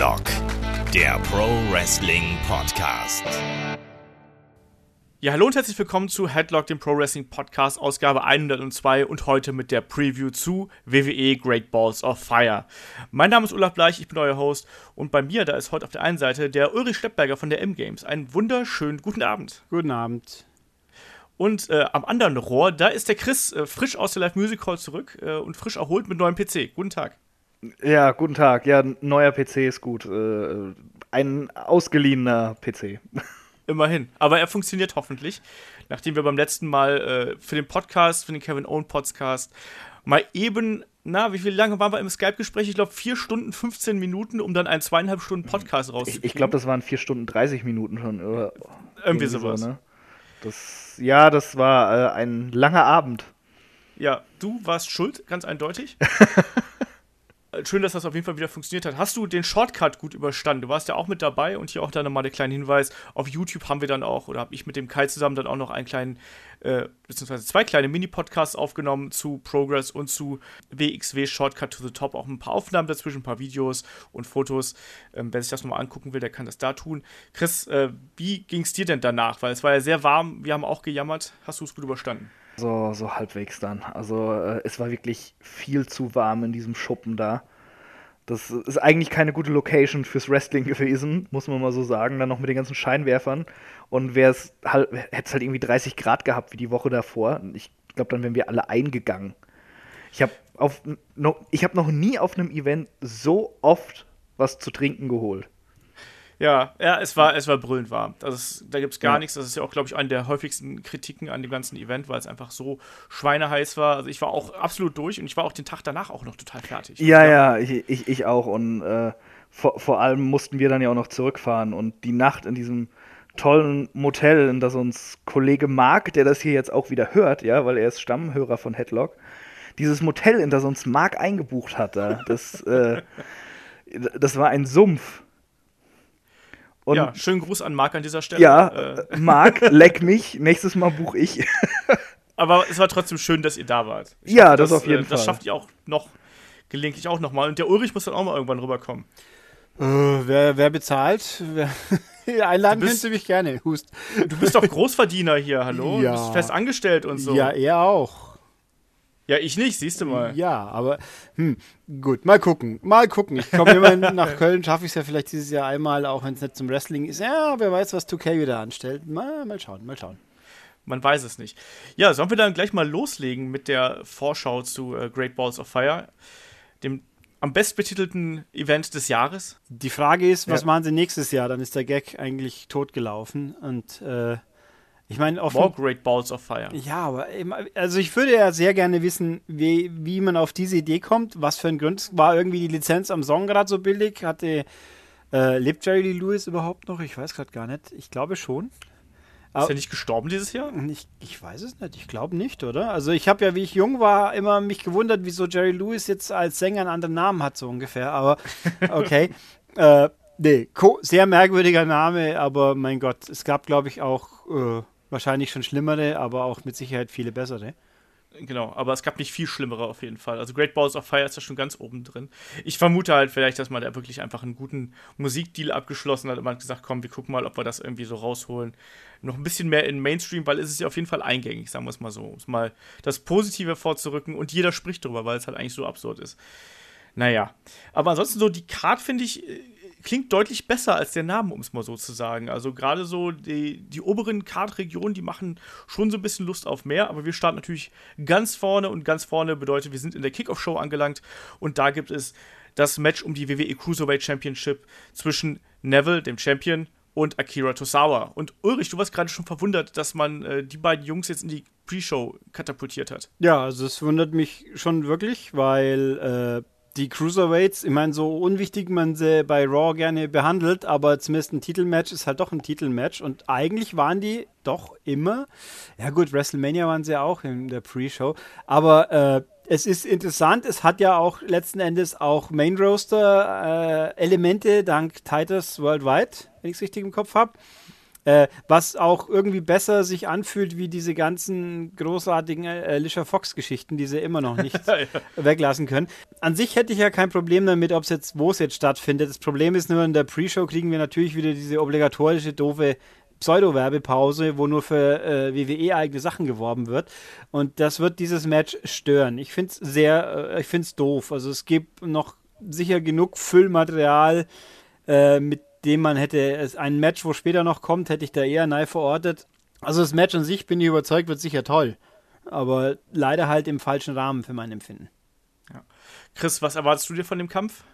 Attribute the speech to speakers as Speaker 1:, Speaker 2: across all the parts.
Speaker 1: Headlock, der Pro Wrestling Podcast.
Speaker 2: Ja, hallo und herzlich willkommen zu Headlock, dem Pro Wrestling Podcast, Ausgabe 102 und heute mit der Preview zu WWE Great Balls of Fire. Mein Name ist Olaf Bleich, ich bin euer Host und bei mir, da ist heute auf der einen Seite der Ulrich Schleppberger von der M-Games. Einen wunderschönen guten Abend.
Speaker 3: Guten Abend.
Speaker 2: Und äh, am anderen Rohr, da ist der Chris äh, frisch aus der Live Music Hall zurück äh, und frisch erholt mit neuem PC. Guten Tag.
Speaker 4: Ja, guten Tag. Ja, neuer PC ist gut. Äh, ein ausgeliehener PC.
Speaker 2: Immerhin. Aber er funktioniert hoffentlich. Nachdem wir beim letzten Mal äh, für den Podcast, für den Kevin Owen Podcast, mal eben, na, wie viel lange waren wir im Skype-Gespräch? Ich glaube, vier Stunden, 15 Minuten, um dann einen zweieinhalb Stunden Podcast rauszukriegen.
Speaker 4: Ich, ich glaube, das waren vier Stunden, 30 Minuten schon. Oder
Speaker 2: irgendwie, sowas.
Speaker 4: So, ne? das, ja, das war äh, ein langer Abend.
Speaker 2: Ja, du warst schuld, ganz eindeutig. schön, dass das auf jeden Fall wieder funktioniert hat. Hast du den Shortcut gut überstanden? Du warst ja auch mit dabei und hier auch dann nochmal der kleine Hinweis. Auf YouTube haben wir dann auch, oder habe ich mit dem Kai zusammen dann auch noch einen kleinen, äh, beziehungsweise zwei kleine Mini-Podcasts aufgenommen zu Progress und zu WXW Shortcut to the Top. Auch ein paar Aufnahmen dazwischen, ein paar Videos und Fotos. Ähm, wer sich das nochmal angucken will, der kann das da tun. Chris, äh, wie ging es dir denn danach? Weil es war ja sehr warm, wir haben auch gejammert. Hast du es gut überstanden?
Speaker 4: So, so halbwegs dann. Also äh, es war wirklich viel zu warm in diesem Schuppen da. Das ist eigentlich keine gute Location fürs Wrestling gewesen, muss man mal so sagen. Dann noch mit den ganzen Scheinwerfern. Und halt, hätte es halt irgendwie 30 Grad gehabt wie die Woche davor. Ich glaube, dann wären wir alle eingegangen. Ich habe noch, hab noch nie auf einem Event so oft was zu trinken geholt.
Speaker 2: Ja, ja, es war, es war brüllend warm. Ist, da gibt es gar ja. nichts. Das ist ja auch, glaube ich, eine der häufigsten Kritiken an dem ganzen Event, weil es einfach so schweineheiß war. Also ich war auch absolut durch und ich war auch den Tag danach auch noch total fertig.
Speaker 4: Ja, ja, ich, ich, ich auch. Und äh, vor, vor allem mussten wir dann ja auch noch zurückfahren und die Nacht in diesem tollen Motel, in das uns Kollege Mark, der das hier jetzt auch wieder hört, ja, weil er ist Stammhörer von Headlock, dieses Motel, in das uns Mark eingebucht hat, das, äh, das war ein Sumpf.
Speaker 2: Und ja, schönen Gruß an Marc an dieser Stelle.
Speaker 4: Ja, äh. Marc, leck mich. Nächstes Mal buche ich.
Speaker 2: Aber es war trotzdem schön, dass ihr da wart.
Speaker 4: Ich ja, das, das, auf jeden
Speaker 2: äh, Fall. Das schafft ihr auch noch gelegentlich auch nochmal. Und der Ulrich muss dann auch mal irgendwann rüberkommen.
Speaker 3: Äh, wer, wer, bezahlt? Wer Einladen könntest du mich gerne. Hust.
Speaker 2: Du bist doch Großverdiener hier, hallo? Ja. Du bist fest angestellt und so.
Speaker 3: Ja, er auch.
Speaker 2: Ja, ich nicht, siehst du mal.
Speaker 3: Ja, aber hm, gut, mal gucken. Mal gucken. Ich komme immerhin nach Köln, schaffe ich es ja vielleicht dieses Jahr einmal, auch wenn es nicht zum Wrestling ist. Ja, wer weiß, was 2K wieder anstellt. Mal, mal schauen, mal schauen.
Speaker 2: Man weiß es nicht. Ja, sollen wir dann gleich mal loslegen mit der Vorschau zu äh, Great Balls of Fire, dem am bestbetitelten Event des Jahres?
Speaker 3: Die Frage ist, was ja. machen sie nächstes Jahr? Dann ist der Gag eigentlich totgelaufen und äh, ich meine,
Speaker 2: auf More Great Balls of Fire.
Speaker 3: Ja, aber also ich würde ja sehr gerne wissen, wie, wie man auf diese Idee kommt. Was für ein Grund war irgendwie die Lizenz am Song gerade so billig? Hatte äh, lebt Jerry Lee Lewis überhaupt noch? Ich weiß gerade gar nicht. Ich glaube schon.
Speaker 2: Ist er nicht gestorben dieses Jahr?
Speaker 3: Ich, ich weiß es nicht. Ich glaube nicht, oder? Also ich habe ja, wie ich jung war, immer mich gewundert, wieso Jerry Lewis jetzt als Sänger einen anderen Namen hat, so ungefähr. Aber okay. äh, nee, sehr merkwürdiger Name, aber mein Gott, es gab, glaube ich, auch äh, Wahrscheinlich schon schlimmere, aber auch mit Sicherheit viele bessere.
Speaker 2: Genau, aber es gab nicht viel schlimmere auf jeden Fall. Also Great Balls of Fire ist da schon ganz oben drin. Ich vermute halt vielleicht, dass man da wirklich einfach einen guten Musikdeal abgeschlossen hat und man hat gesagt, komm, wir gucken mal, ob wir das irgendwie so rausholen. Noch ein bisschen mehr in Mainstream, weil es ist ja auf jeden Fall eingängig, sagen wir es mal so. Um es mal das Positive vorzurücken und jeder spricht darüber, weil es halt eigentlich so absurd ist. Naja, aber ansonsten so die Card finde ich äh, klingt deutlich besser als der Name, um es mal so zu sagen. Also gerade so die, die oberen Kartregionen, die machen schon so ein bisschen Lust auf mehr, aber wir starten natürlich ganz vorne und ganz vorne bedeutet, wir sind in der Kickoff-Show angelangt und da gibt es das Match um die WWE Cruiserweight Championship zwischen Neville, dem Champion, und Akira Tosawa. Und Ulrich, du warst gerade schon verwundert, dass man äh, die beiden Jungs jetzt in die Pre-Show katapultiert hat.
Speaker 3: Ja, also es wundert mich schon wirklich, weil äh, die Cruiserweights, ich meine, so unwichtig man sie bei Raw gerne behandelt, aber zumindest ein Titelmatch ist halt doch ein Titelmatch und eigentlich waren die doch immer, ja gut, WrestleMania waren sie auch in der Pre-Show, aber äh, es ist interessant, es hat ja auch letzten Endes auch Main Roaster äh, Elemente dank Titus Worldwide, wenn ich es richtig im Kopf habe. Äh, was auch irgendwie besser sich anfühlt wie diese ganzen großartigen äh, Alicia Fox-Geschichten, die sie immer noch nicht ja. weglassen können. An sich hätte ich ja kein Problem damit, ob es jetzt, wo es jetzt stattfindet. Das Problem ist nur, in der Pre-Show kriegen wir natürlich wieder diese obligatorische doofe Pseudo-Werbepause, wo nur für äh, WWE eigene Sachen geworben wird. Und das wird dieses Match stören. Ich finde es sehr, äh, ich finde es doof. Also es gibt noch sicher genug Füllmaterial, äh, mit dem man hätte, ein Match, wo später noch kommt, hätte ich da eher nahe verortet. Also das Match an sich, bin ich überzeugt, wird sicher toll. Aber leider halt im falschen Rahmen für mein Empfinden.
Speaker 2: Ja. Chris, was erwartest du dir von dem Kampf?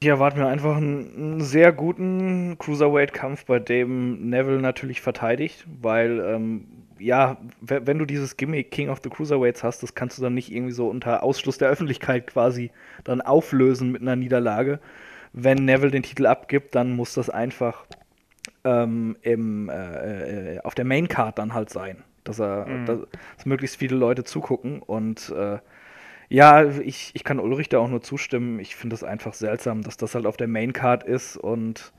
Speaker 4: Ich erwarte mir einfach einen, einen sehr guten Cruiserweight-Kampf, bei dem Neville natürlich verteidigt, weil, ähm, ja, wenn du dieses Gimmick King of the Cruiserweights hast, das kannst du dann nicht irgendwie so unter Ausschluss der Öffentlichkeit quasi dann auflösen mit einer Niederlage. Wenn Neville den Titel abgibt, dann muss das einfach ähm, im, äh, äh auf der Maincard dann halt sein, dass er, mhm. dass, dass möglichst viele Leute zugucken und äh, ja, ich, ich kann Ulrich da auch nur zustimmen. Ich finde es einfach seltsam, dass das halt auf der Maincard ist und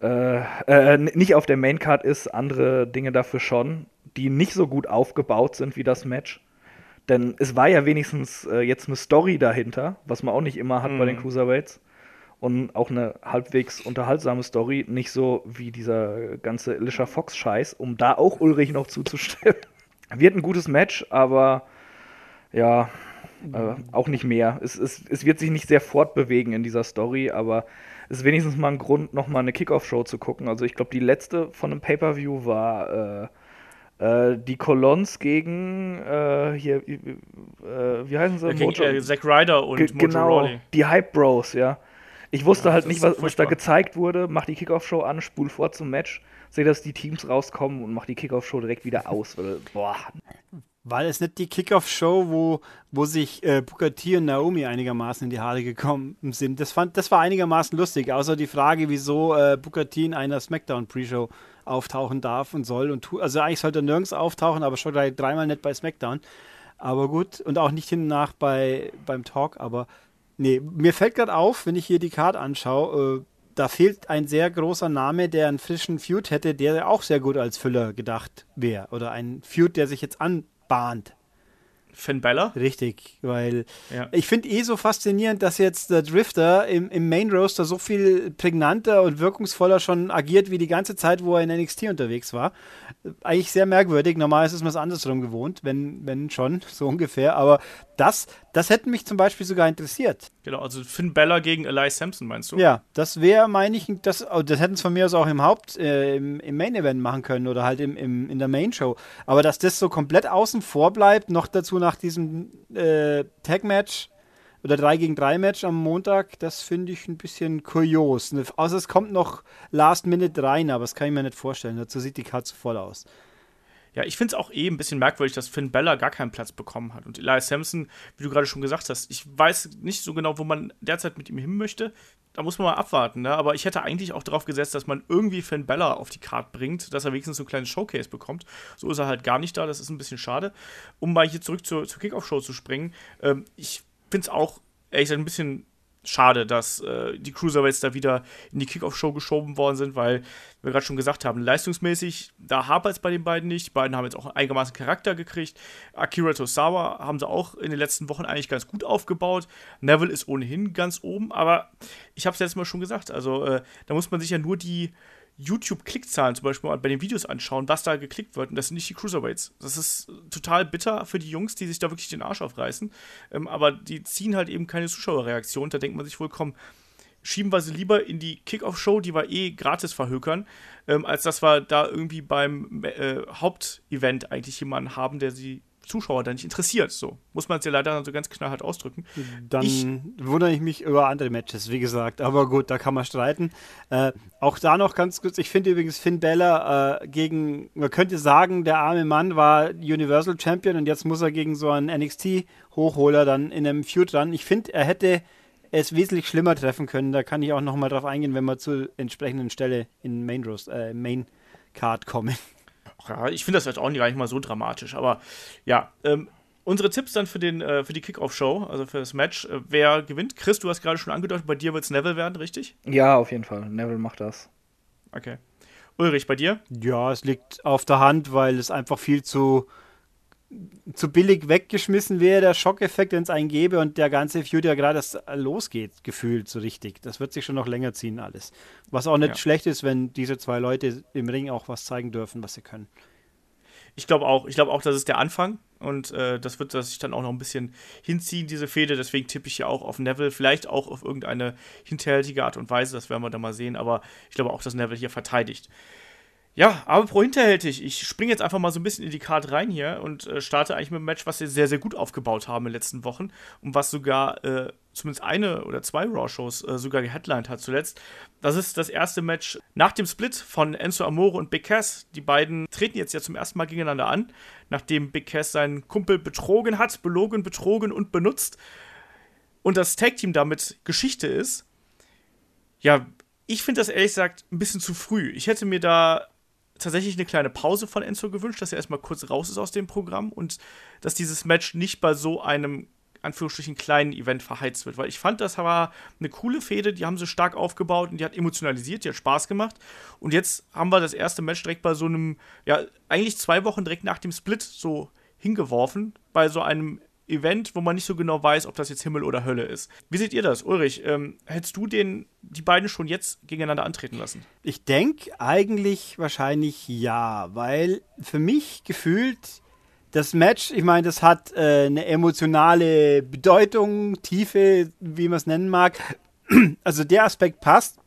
Speaker 4: äh, äh, nicht auf der Maincard ist, andere Dinge dafür schon, die nicht so gut aufgebaut sind wie das Match. Denn es war ja wenigstens äh, jetzt eine Story dahinter, was man auch nicht immer hat mhm. bei den mhm. Cruiserweights. Und auch eine halbwegs unterhaltsame Story, nicht so wie dieser ganze Alicia Fox-Scheiß, um da auch Ulrich noch zuzustimmen. Wird ein gutes Match, aber ja, äh, auch nicht mehr. Es, es, es wird sich nicht sehr fortbewegen in dieser Story, aber es ist wenigstens mal ein Grund, nochmal eine Kickoff-Show zu gucken. Also ich glaube, die letzte von einem Pay-Per-View war äh, äh, die Colons gegen äh, hier, äh, wie heißen sie?
Speaker 2: Gegen, Mojo Zack Ryder und
Speaker 4: Ge Genau, Rawley. die Hype Bros, ja. Ich wusste ja, halt nicht, was, was, da gezeigt wurde. Mach die Kickoff-Show an, spul vor zum Match, sehe, dass die Teams rauskommen und mach die Kickoff-Show direkt wieder aus. Weil, boah,
Speaker 3: war es nicht die Kickoff-Show, wo, wo sich äh, Booker T und Naomi einigermaßen in die Haare gekommen sind? Das, fand, das war einigermaßen lustig, außer die Frage, wieso äh, Booker T in einer SmackDown-Pre-Show auftauchen darf und soll und tu. Also eigentlich sollte er nirgends auftauchen, aber schon gleich dreimal nicht bei SmackDown. Aber gut, und auch nicht hin und nach bei, beim Talk, aber nee, mir fällt gerade auf, wenn ich hier die Card anschaue, äh, da fehlt ein sehr großer Name, der einen frischen Feud hätte, der auch sehr gut als Füller gedacht wäre. Oder ein Feud, der sich jetzt an bahnt.
Speaker 2: Finn Bella?
Speaker 3: Richtig, weil ja. ich finde eh so faszinierend, dass jetzt der Drifter im, im Main Roaster so viel prägnanter und wirkungsvoller schon agiert wie die ganze Zeit, wo er in NXT unterwegs war. Eigentlich sehr merkwürdig. Normal ist es mal andersrum gewohnt, wenn, wenn schon, so ungefähr. Aber das, das hätte mich zum Beispiel sogar interessiert.
Speaker 2: Genau, also Finn Bella gegen Eli Sampson, meinst du?
Speaker 3: Ja, das wäre, meine ich, das, oh, das hätten es von mir aus auch im Haupt, äh, im, im Main Event machen können oder halt im, im, in der Main Show. Aber dass das so komplett außen vor bleibt, noch dazu nach diesem äh, Tag-Match oder 3 gegen 3 Match am Montag, das finde ich ein bisschen kurios. Ne, außer es kommt noch Last Minute rein, aber das kann ich mir nicht vorstellen. Dazu sieht die Karte voll aus.
Speaker 2: Ja, ich finde es auch eh ein bisschen merkwürdig, dass Finn Bella gar keinen Platz bekommen hat. Und Elias Sampson, wie du gerade schon gesagt hast, ich weiß nicht so genau, wo man derzeit mit ihm hin möchte. Da muss man mal abwarten, ne? Aber ich hätte eigentlich auch darauf gesetzt, dass man irgendwie Finn Bella auf die Karte bringt, dass er wenigstens so ein kleines Showcase bekommt. So ist er halt gar nicht da, das ist ein bisschen schade. Um mal hier zurück zur, zur Kickoff-Show zu springen, ähm, ich finde es auch ehrlich gesagt ein bisschen schade, dass äh, die Cruiserweights da wieder in die Kickoff-Show geschoben worden sind, weil wir gerade schon gesagt haben, leistungsmäßig, da hapert es bei den beiden nicht. Die beiden haben jetzt auch einigermaßen Charakter gekriegt. Akira Tosawa haben sie auch in den letzten Wochen eigentlich ganz gut aufgebaut. Neville ist ohnehin ganz oben, aber ich habe es letztes Mal schon gesagt, also äh, da muss man sich ja nur die YouTube-Klickzahlen zum Beispiel bei den Videos anschauen, was da geklickt wird. Und das sind nicht die Cruiserweights. Das ist total bitter für die Jungs, die sich da wirklich den Arsch aufreißen. Ähm, aber die ziehen halt eben keine Zuschauerreaktion. Da denkt man sich wohl, komm, schieben wir sie lieber in die Kickoff-Show, die wir eh gratis verhökern, ähm, als dass wir da irgendwie beim äh, Hauptevent eigentlich jemanden haben, der sie Zuschauer da nicht interessiert. So muss man es ja leider so ganz knallhart ausdrücken.
Speaker 3: Dann ich, wundere ich mich über andere Matches, wie gesagt. Aber gut, da kann man streiten. Äh, auch da noch ganz kurz. Ich finde übrigens Finn Bella äh, gegen, man könnte sagen, der arme Mann war Universal Champion und jetzt muss er gegen so einen NXT-Hochholer dann in einem Feud ran. Ich finde, er hätte es wesentlich schlimmer treffen können. Da kann ich auch noch mal drauf eingehen, wenn wir zur entsprechenden Stelle in Main, Roast, äh, Main Card kommen
Speaker 2: ja, ich finde das jetzt auch nicht, gar nicht mal so dramatisch. Aber ja, ähm, unsere Tipps dann für, den, äh, für die Kickoff-Show, also für das Match. Äh, wer gewinnt? Chris, du hast gerade schon angedeutet, bei dir wird es Neville werden, richtig?
Speaker 4: Ja, auf jeden Fall. Neville macht das.
Speaker 2: Okay. Ulrich, bei dir?
Speaker 3: Ja, es liegt auf der Hand, weil es einfach viel zu, zu billig weggeschmissen wäre, der Schockeffekt, wenn es einen gäbe und der ganze Feud ja gerade losgeht, gefühlt so richtig. Das wird sich schon noch länger ziehen, alles. Was auch nicht ja. schlecht ist, wenn diese zwei Leute im Ring auch was zeigen dürfen, was sie können.
Speaker 2: Ich glaube auch. Ich glaube auch, das ist der Anfang. Und äh, das wird sich dann auch noch ein bisschen hinziehen, diese Fehde. Deswegen tippe ich ja auch auf Neville. Vielleicht auch auf irgendeine hinterhältige Art und Weise. Das werden wir dann mal sehen. Aber ich glaube auch, dass Neville hier verteidigt. Ja, aber pro hinterhältig. Ich springe jetzt einfach mal so ein bisschen in die Karte rein hier und äh, starte eigentlich mit einem Match, was sie sehr, sehr gut aufgebaut haben in den letzten Wochen und was sogar äh, zumindest eine oder zwei Raw-Shows äh, sogar geheadlined hat zuletzt. Das ist das erste Match nach dem Split von Enzo Amore und Big Cass. Die beiden treten jetzt ja zum ersten Mal gegeneinander an, nachdem Big Cass seinen Kumpel betrogen hat, belogen, betrogen und benutzt. Und das Tag-Team damit Geschichte ist. Ja, ich finde das ehrlich gesagt ein bisschen zu früh. Ich hätte mir da tatsächlich eine kleine Pause von Enzo gewünscht, dass er erstmal kurz raus ist aus dem Programm und dass dieses Match nicht bei so einem Anführungsstrichen kleinen Event verheizt wird, weil ich fand, das war eine coole Fehde, die haben sie stark aufgebaut und die hat emotionalisiert, die hat Spaß gemacht. Und jetzt haben wir das erste Match direkt bei so einem, ja, eigentlich zwei Wochen direkt nach dem Split so hingeworfen, bei so einem Event, wo man nicht so genau weiß, ob das jetzt Himmel oder Hölle ist. Wie seht ihr das, Ulrich? Ähm, hättest du den, die beiden schon jetzt gegeneinander antreten lassen?
Speaker 3: Ich denke eigentlich wahrscheinlich ja, weil für mich gefühlt das Match, ich meine, das hat äh, eine emotionale Bedeutung, Tiefe, wie man es nennen mag. Also der Aspekt passt.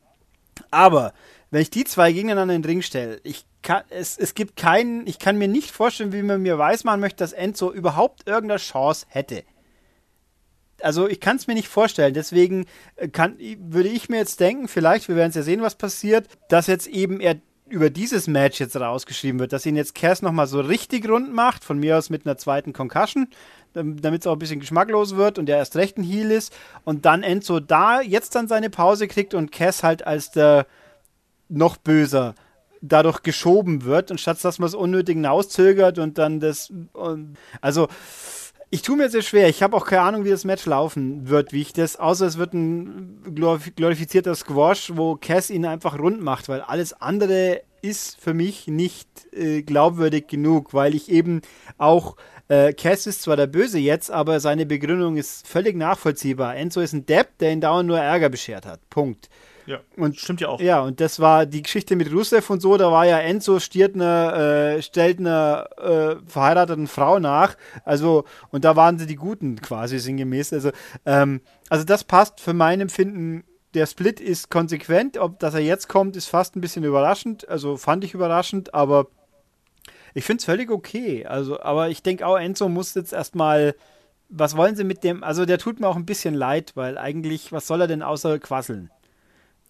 Speaker 3: Aber wenn ich die zwei gegeneinander in den Ring stelle, ich kann, es, es gibt keinen, ich kann mir nicht vorstellen, wie man mir weiß machen möchte, dass Enzo überhaupt irgendeine Chance hätte. Also ich kann es mir nicht vorstellen. Deswegen äh, kann, würde ich mir jetzt denken, vielleicht, wir werden es ja sehen, was passiert, dass jetzt eben er über dieses Match jetzt rausgeschrieben wird, dass ihn jetzt Cass nochmal so richtig rund macht, von mir aus mit einer zweiten Concussion, damit es auch ein bisschen geschmacklos wird und er erst recht ein Heal ist und dann Enzo da jetzt dann seine Pause kriegt und Cass halt als der noch böser dadurch geschoben wird und statt dass man es unnötig hinauszögert und dann das und, also ich tue mir sehr schwer. Ich habe auch keine Ahnung, wie das Match laufen wird, wie ich das, außer es wird ein glorifizierter Squash, wo Cass ihn einfach rund macht, weil alles andere ist für mich nicht äh, glaubwürdig genug, weil ich eben auch äh, Cass ist zwar der Böse jetzt, aber seine Begründung ist völlig nachvollziehbar. Enzo ist ein Depp, der ihn dauernd nur Ärger beschert hat. Punkt.
Speaker 2: Ja,
Speaker 3: und, stimmt ja auch. Ja, und das war die Geschichte mit Rusev und so, da war ja Enzo stiert eine, äh, stellt einer äh, verheirateten Frau nach. Also, und da waren sie die Guten quasi sinngemäß. Also, ähm, also das passt für mein Empfinden. Der Split ist konsequent. Ob dass er jetzt kommt, ist fast ein bisschen überraschend. Also fand ich überraschend, aber ich finde es völlig okay. Also, aber ich denke auch, Enzo muss jetzt erstmal was wollen sie mit dem? Also der tut mir auch ein bisschen leid, weil eigentlich, was soll er denn außer quasseln?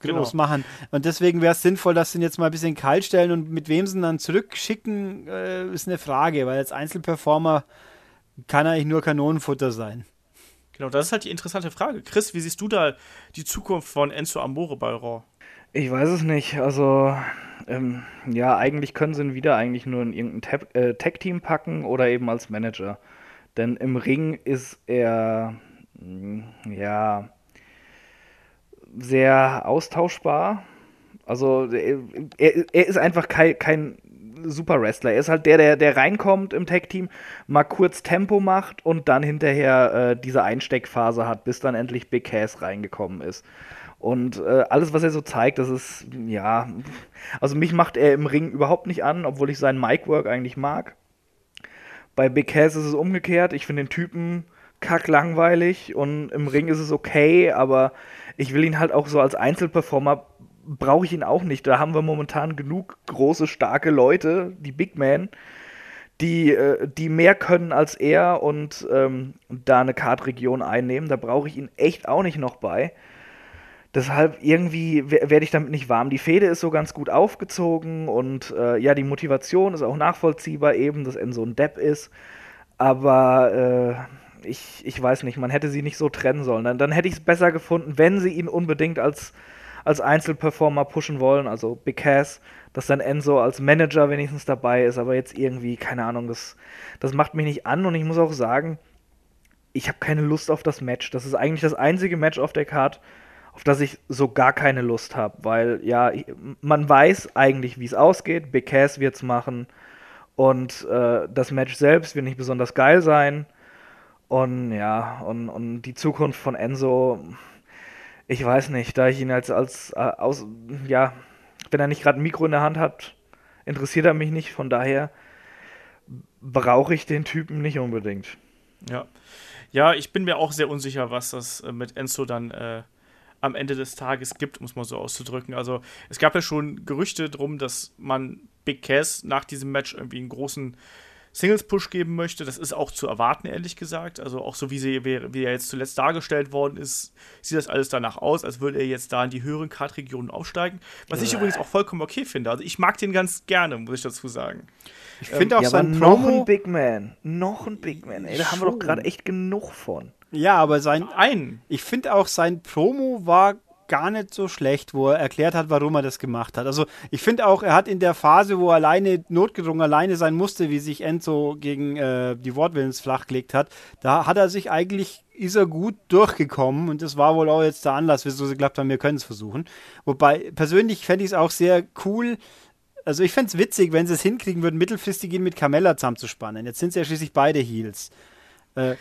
Speaker 3: Groß genau. machen. Und deswegen wäre es sinnvoll, dass sie ihn jetzt mal ein bisschen kalt stellen und mit wem sie ihn dann zurückschicken, äh, ist eine Frage, weil als Einzelperformer kann er eigentlich nur Kanonenfutter sein.
Speaker 2: Genau, das ist halt die interessante Frage. Chris, wie siehst du da die Zukunft von Enzo Amore bei Raw?
Speaker 4: Ich weiß es nicht. Also, ähm, ja, eigentlich können sie ihn wieder eigentlich nur in irgendein äh, Tag-Team packen oder eben als Manager. Denn im Ring ist er, mh, mm, ja, sehr austauschbar. Also er, er ist einfach kein, kein super Wrestler. Er ist halt der, der, der reinkommt im Tag-Team, mal kurz Tempo macht und dann hinterher äh, diese Einsteckphase hat, bis dann endlich Big Cass reingekommen ist. Und äh, alles, was er so zeigt, das ist, ja, also mich macht er im Ring überhaupt nicht an, obwohl ich seinen Mic-Work eigentlich mag. Bei Big Cass ist es umgekehrt. Ich finde den Typen kacklangweilig und im Ring ist es okay, aber ich will ihn halt auch so als Einzelperformer brauche ich ihn auch nicht. Da haben wir momentan genug große, starke Leute, die Big Man, die, äh, die mehr können als er und ähm, da eine Kartregion einnehmen. Da brauche ich ihn echt auch nicht noch bei. Deshalb irgendwie werde ich damit nicht warm. Die Fehde ist so ganz gut aufgezogen und äh, ja, die Motivation ist auch nachvollziehbar, eben, dass Enzo ein Depp ist. Aber äh, ich, ich weiß nicht, man hätte sie nicht so trennen sollen. Dann, dann hätte ich es besser gefunden, wenn sie ihn unbedingt als, als Einzelperformer pushen wollen, also Big Cass, dass dann Enzo als Manager wenigstens dabei ist, aber jetzt irgendwie, keine Ahnung, das, das macht mich nicht an und ich muss auch sagen, ich habe keine Lust auf das Match. Das ist eigentlich das einzige Match auf der Card, auf das ich so gar keine Lust habe, weil ja, man weiß eigentlich, wie es ausgeht. Big Cass wird es machen und äh, das Match selbst wird nicht besonders geil sein. Und ja, und, und die Zukunft von Enzo, ich weiß nicht, da ich ihn als, als äh, aus, ja, wenn er nicht gerade ein Mikro in der Hand hat, interessiert er mich nicht. Von daher brauche ich den Typen nicht unbedingt.
Speaker 2: Ja. Ja, ich bin mir auch sehr unsicher, was das äh, mit Enzo dann äh, am Ende des Tages gibt, muss man so auszudrücken. Also es gab ja schon Gerüchte drum, dass man Big Cass nach diesem Match irgendwie einen großen Singles-Push geben möchte. Das ist auch zu erwarten, ehrlich gesagt. Also auch so, wie, sie, wie, wie er jetzt zuletzt dargestellt worden ist, sieht das alles danach aus, als würde er jetzt da in die höheren Kartregionen aufsteigen. Was ich übrigens auch vollkommen okay finde. Also ich mag den ganz gerne, muss ich dazu sagen.
Speaker 4: Ich finde auch ja, sein Promo... Noch ein Big Man. Noch ein Big Man. Ey, da haben wir doch gerade echt genug von.
Speaker 3: Ja, aber sein... Ein. Ich finde auch, sein Promo war gar nicht so schlecht, wo er erklärt hat, warum er das gemacht hat. Also ich finde auch, er hat in der Phase, wo er alleine notgedrungen alleine sein musste, wie sich Enzo gegen äh, die Wortwillens flachgelegt hat, da hat er sich eigentlich ist er gut durchgekommen und das war wohl auch jetzt der Anlass, wieso sie geglaubt haben, wir können es versuchen. Wobei persönlich fände ich es auch sehr cool, also ich fände es witzig, wenn sie es hinkriegen würden, mittelfristig ihn mit Carmella zusammenzuspannen. Jetzt sind sie ja schließlich beide Heels. Äh,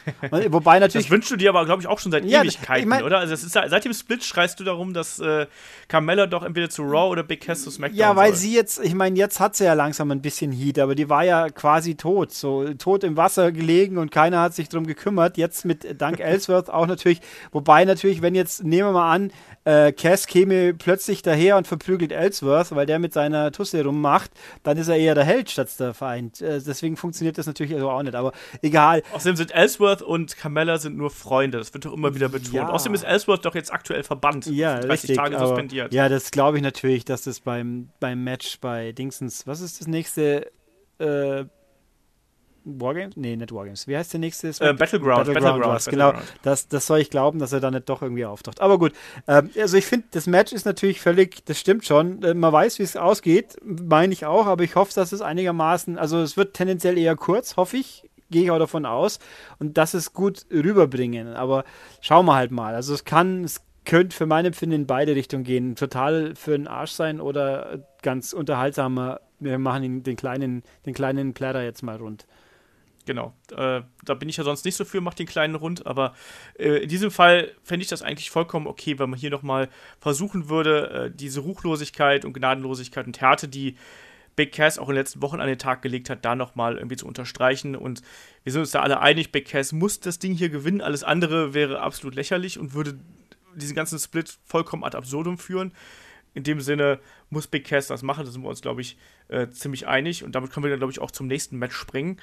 Speaker 3: wobei natürlich.
Speaker 2: Das wünschst du dir aber, glaube ich, auch schon seit ja, Ewigkeiten, ich mein, oder? Also, ist, seit dem Split schreist du darum, dass äh, Carmella doch entweder zu Raw oder Big Cass zu SmackDown
Speaker 3: Ja, weil
Speaker 2: soll.
Speaker 3: sie jetzt, ich meine, jetzt hat sie ja langsam ein bisschen Heat, aber die war ja quasi tot, so tot im Wasser gelegen und keiner hat sich drum gekümmert. Jetzt mit Dank Ellsworth auch natürlich, wobei natürlich, wenn jetzt, nehmen wir mal an, äh, Cass käme plötzlich daher und verprügelt Ellsworth, weil der mit seiner Tusse rummacht, dann ist er eher der Held statt der Feind. Äh, deswegen funktioniert das natürlich also auch nicht, aber egal.
Speaker 2: Außerdem sind Ellsworth und Carmella sind nur Freunde, das wird doch immer wieder betont. Ja. Außerdem ist Ellsworth doch jetzt aktuell verbannt.
Speaker 3: Ja, 30 richtig, Tage suspendiert. Ja, das glaube ich natürlich, dass das beim, beim Match bei Dingsens, was ist das nächste? Äh, Wargames? Nee, nicht Wargames. Wie heißt der nächste?
Speaker 2: Äh, Battleground. Battleground,
Speaker 3: Battleground genau. Das, das soll ich glauben, dass er da nicht doch irgendwie auftaucht. Aber gut. Ähm, also ich finde, das Match ist natürlich völlig, das stimmt schon. Äh, man weiß, wie es ausgeht, meine ich auch, aber ich hoffe, dass es einigermaßen, also es wird tendenziell eher kurz, hoffe ich. Gehe ich auch davon aus. Und das es gut rüberbringen. Aber schauen wir halt mal. Also es kann, es könnte für mein Empfinden in beide Richtungen gehen. Total für den Arsch sein oder ganz unterhaltsamer. Wir machen den kleinen, den kleinen Platter jetzt mal rund.
Speaker 2: Genau. Äh, da bin ich ja sonst nicht so für, mach den kleinen Rund, aber äh, in diesem Fall fände ich das eigentlich vollkommen okay, wenn man hier nochmal versuchen würde, äh, diese Ruchlosigkeit und Gnadenlosigkeit und Härte, die Big Cass auch in den letzten Wochen an den Tag gelegt hat, da nochmal irgendwie zu unterstreichen. Und wir sind uns da alle einig, Big Cass muss das Ding hier gewinnen, alles andere wäre absolut lächerlich und würde diesen ganzen Split vollkommen ad absurdum führen. In dem Sinne muss Big Cass das machen, da sind wir uns, glaube ich, äh, ziemlich einig. Und damit können wir dann, glaube ich, auch zum nächsten Match springen.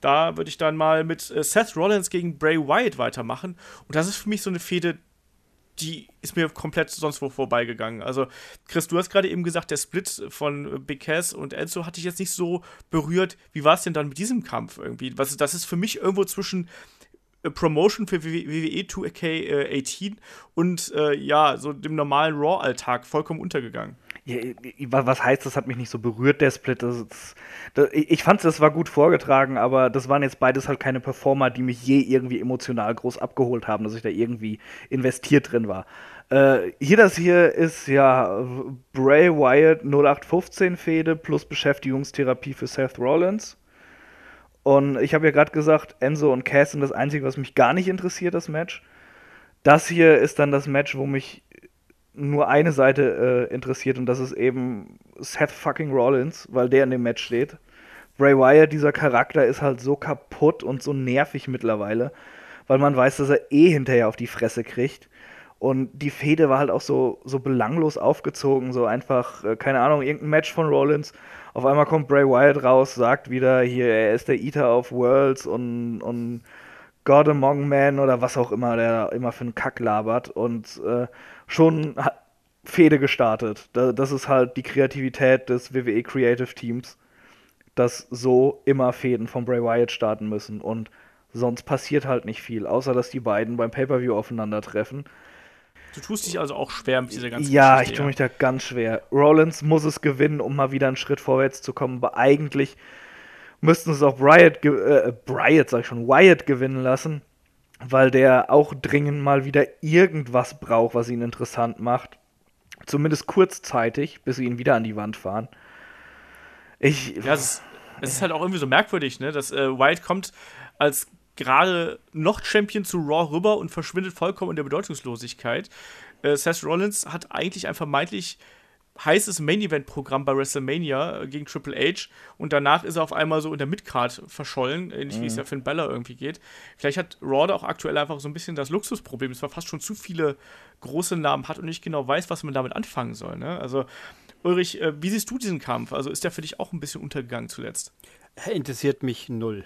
Speaker 2: Da würde ich dann mal mit äh, Seth Rollins gegen Bray Wyatt weitermachen. Und das ist für mich so eine Fehde, die ist mir komplett sonst wo vorbeigegangen. Also, Chris, du hast gerade eben gesagt, der Split von Big Cass und Enzo hatte ich jetzt nicht so berührt. Wie war es denn dann mit diesem Kampf irgendwie? Was, das ist für mich irgendwo zwischen äh, Promotion für WWE 2K18 und äh, ja, so dem normalen Raw-Alltag vollkommen untergegangen.
Speaker 4: Was heißt, das hat mich nicht so berührt, der Split? Das, das, ich fand, das war gut vorgetragen, aber das waren jetzt beides halt keine Performer, die mich je irgendwie emotional groß abgeholt haben, dass ich da irgendwie investiert drin war. Äh, hier das hier ist ja Bray Wyatt 0815 Fehde plus Beschäftigungstherapie für Seth Rollins. Und ich habe ja gerade gesagt, Enzo und Cass sind das Einzige, was mich gar nicht interessiert, das Match. Das hier ist dann das Match, wo mich nur eine Seite äh, interessiert und das ist eben Seth fucking Rollins, weil der in dem Match steht. Bray Wyatt, dieser Charakter, ist halt so kaputt und so nervig mittlerweile, weil man weiß, dass er eh hinterher auf die Fresse kriegt. Und die Fehde war halt auch so, so belanglos aufgezogen, so einfach, äh, keine Ahnung, irgendein Match von Rollins. Auf einmal kommt Bray Wyatt raus, sagt wieder, hier, er ist der Eater of Worlds und, und God Among Men oder was auch immer, der immer für einen Kack labert. Und äh, schon Fehde gestartet. Das ist halt die Kreativität des WWE Creative Teams, dass so immer Fäden von Bray Wyatt starten müssen. Und sonst passiert halt nicht viel, außer dass die beiden beim Pay-Per-View aufeinandertreffen.
Speaker 2: Du tust dich also auch schwer mit dieser ganzen
Speaker 4: Ja, Geschichte, ich tue mich da ganz schwer. Rollins muss es gewinnen, um mal wieder einen Schritt vorwärts zu kommen, aber eigentlich müssten es auch Bryant, äh, Bryant, sag ich schon, Wyatt gewinnen lassen weil der auch dringend mal wieder irgendwas braucht, was ihn interessant macht. Zumindest kurzzeitig, bis sie ihn wieder an die Wand fahren.
Speaker 2: Ich. Ja, es ist, es ist halt auch irgendwie so merkwürdig, ne? Dass äh, Wyatt kommt als gerade noch Champion zu Raw rüber und verschwindet vollkommen in der Bedeutungslosigkeit. Äh, Seth Rollins hat eigentlich ein vermeintlich heißes Main-Event-Programm bei WrestleMania äh, gegen Triple H und danach ist er auf einmal so in der Midcard verschollen, ähnlich mhm. wie es mhm. ja Finn Bella irgendwie geht. Vielleicht hat Raw da auch aktuell einfach so ein bisschen das Luxusproblem, dass man fast schon zu viele große Namen hat und nicht genau weiß, was man damit anfangen soll. Ne? Also, Ulrich, äh, wie siehst du diesen Kampf? Also ist der für dich auch ein bisschen untergegangen zuletzt?
Speaker 3: Interessiert mich null.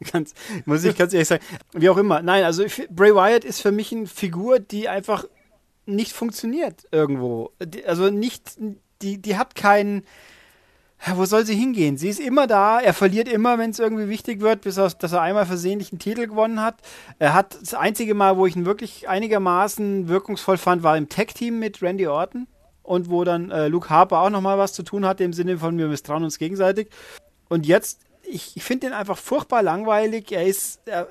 Speaker 3: Ganz, muss ich ganz ehrlich sagen. Wie auch immer. Nein, also Bray Wyatt ist für mich eine Figur, die einfach nicht funktioniert irgendwo. Also nicht, die, die hat keinen. Wo soll sie hingehen? Sie ist immer da, er verliert immer, wenn es irgendwie wichtig wird, bis er, dass er einmal versehentlich einen Titel gewonnen hat. Er hat das einzige Mal, wo ich ihn wirklich einigermaßen wirkungsvoll fand, war im Tag-Team mit Randy Orton und wo dann äh, Luke Harper auch nochmal was zu tun hatte, im Sinne von wir misstrauen uns gegenseitig. Und jetzt, ich, ich finde ihn einfach furchtbar langweilig. Er ist, er,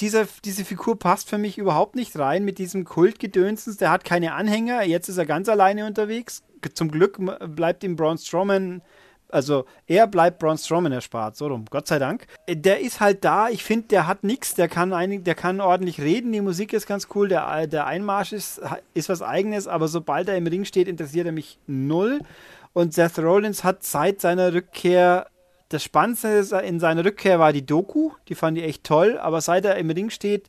Speaker 3: diese, diese Figur passt für mich überhaupt nicht rein mit diesem Kultgedönsens. Der hat keine Anhänger. Jetzt ist er ganz alleine unterwegs. Zum Glück bleibt ihm Braun Strowman, also er bleibt Braun Strowman erspart. So rum, Gott sei Dank. Der ist halt da. Ich finde, der hat nichts. Der kann der kann ordentlich reden. Die Musik ist ganz cool. Der, der Einmarsch ist, ist was Eigenes. Aber sobald er im Ring steht, interessiert er mich null. Und Seth Rollins hat seit seiner Rückkehr das Spannendste in seiner Rückkehr war die Doku, die fand ich echt toll, aber seit er im Ring steht,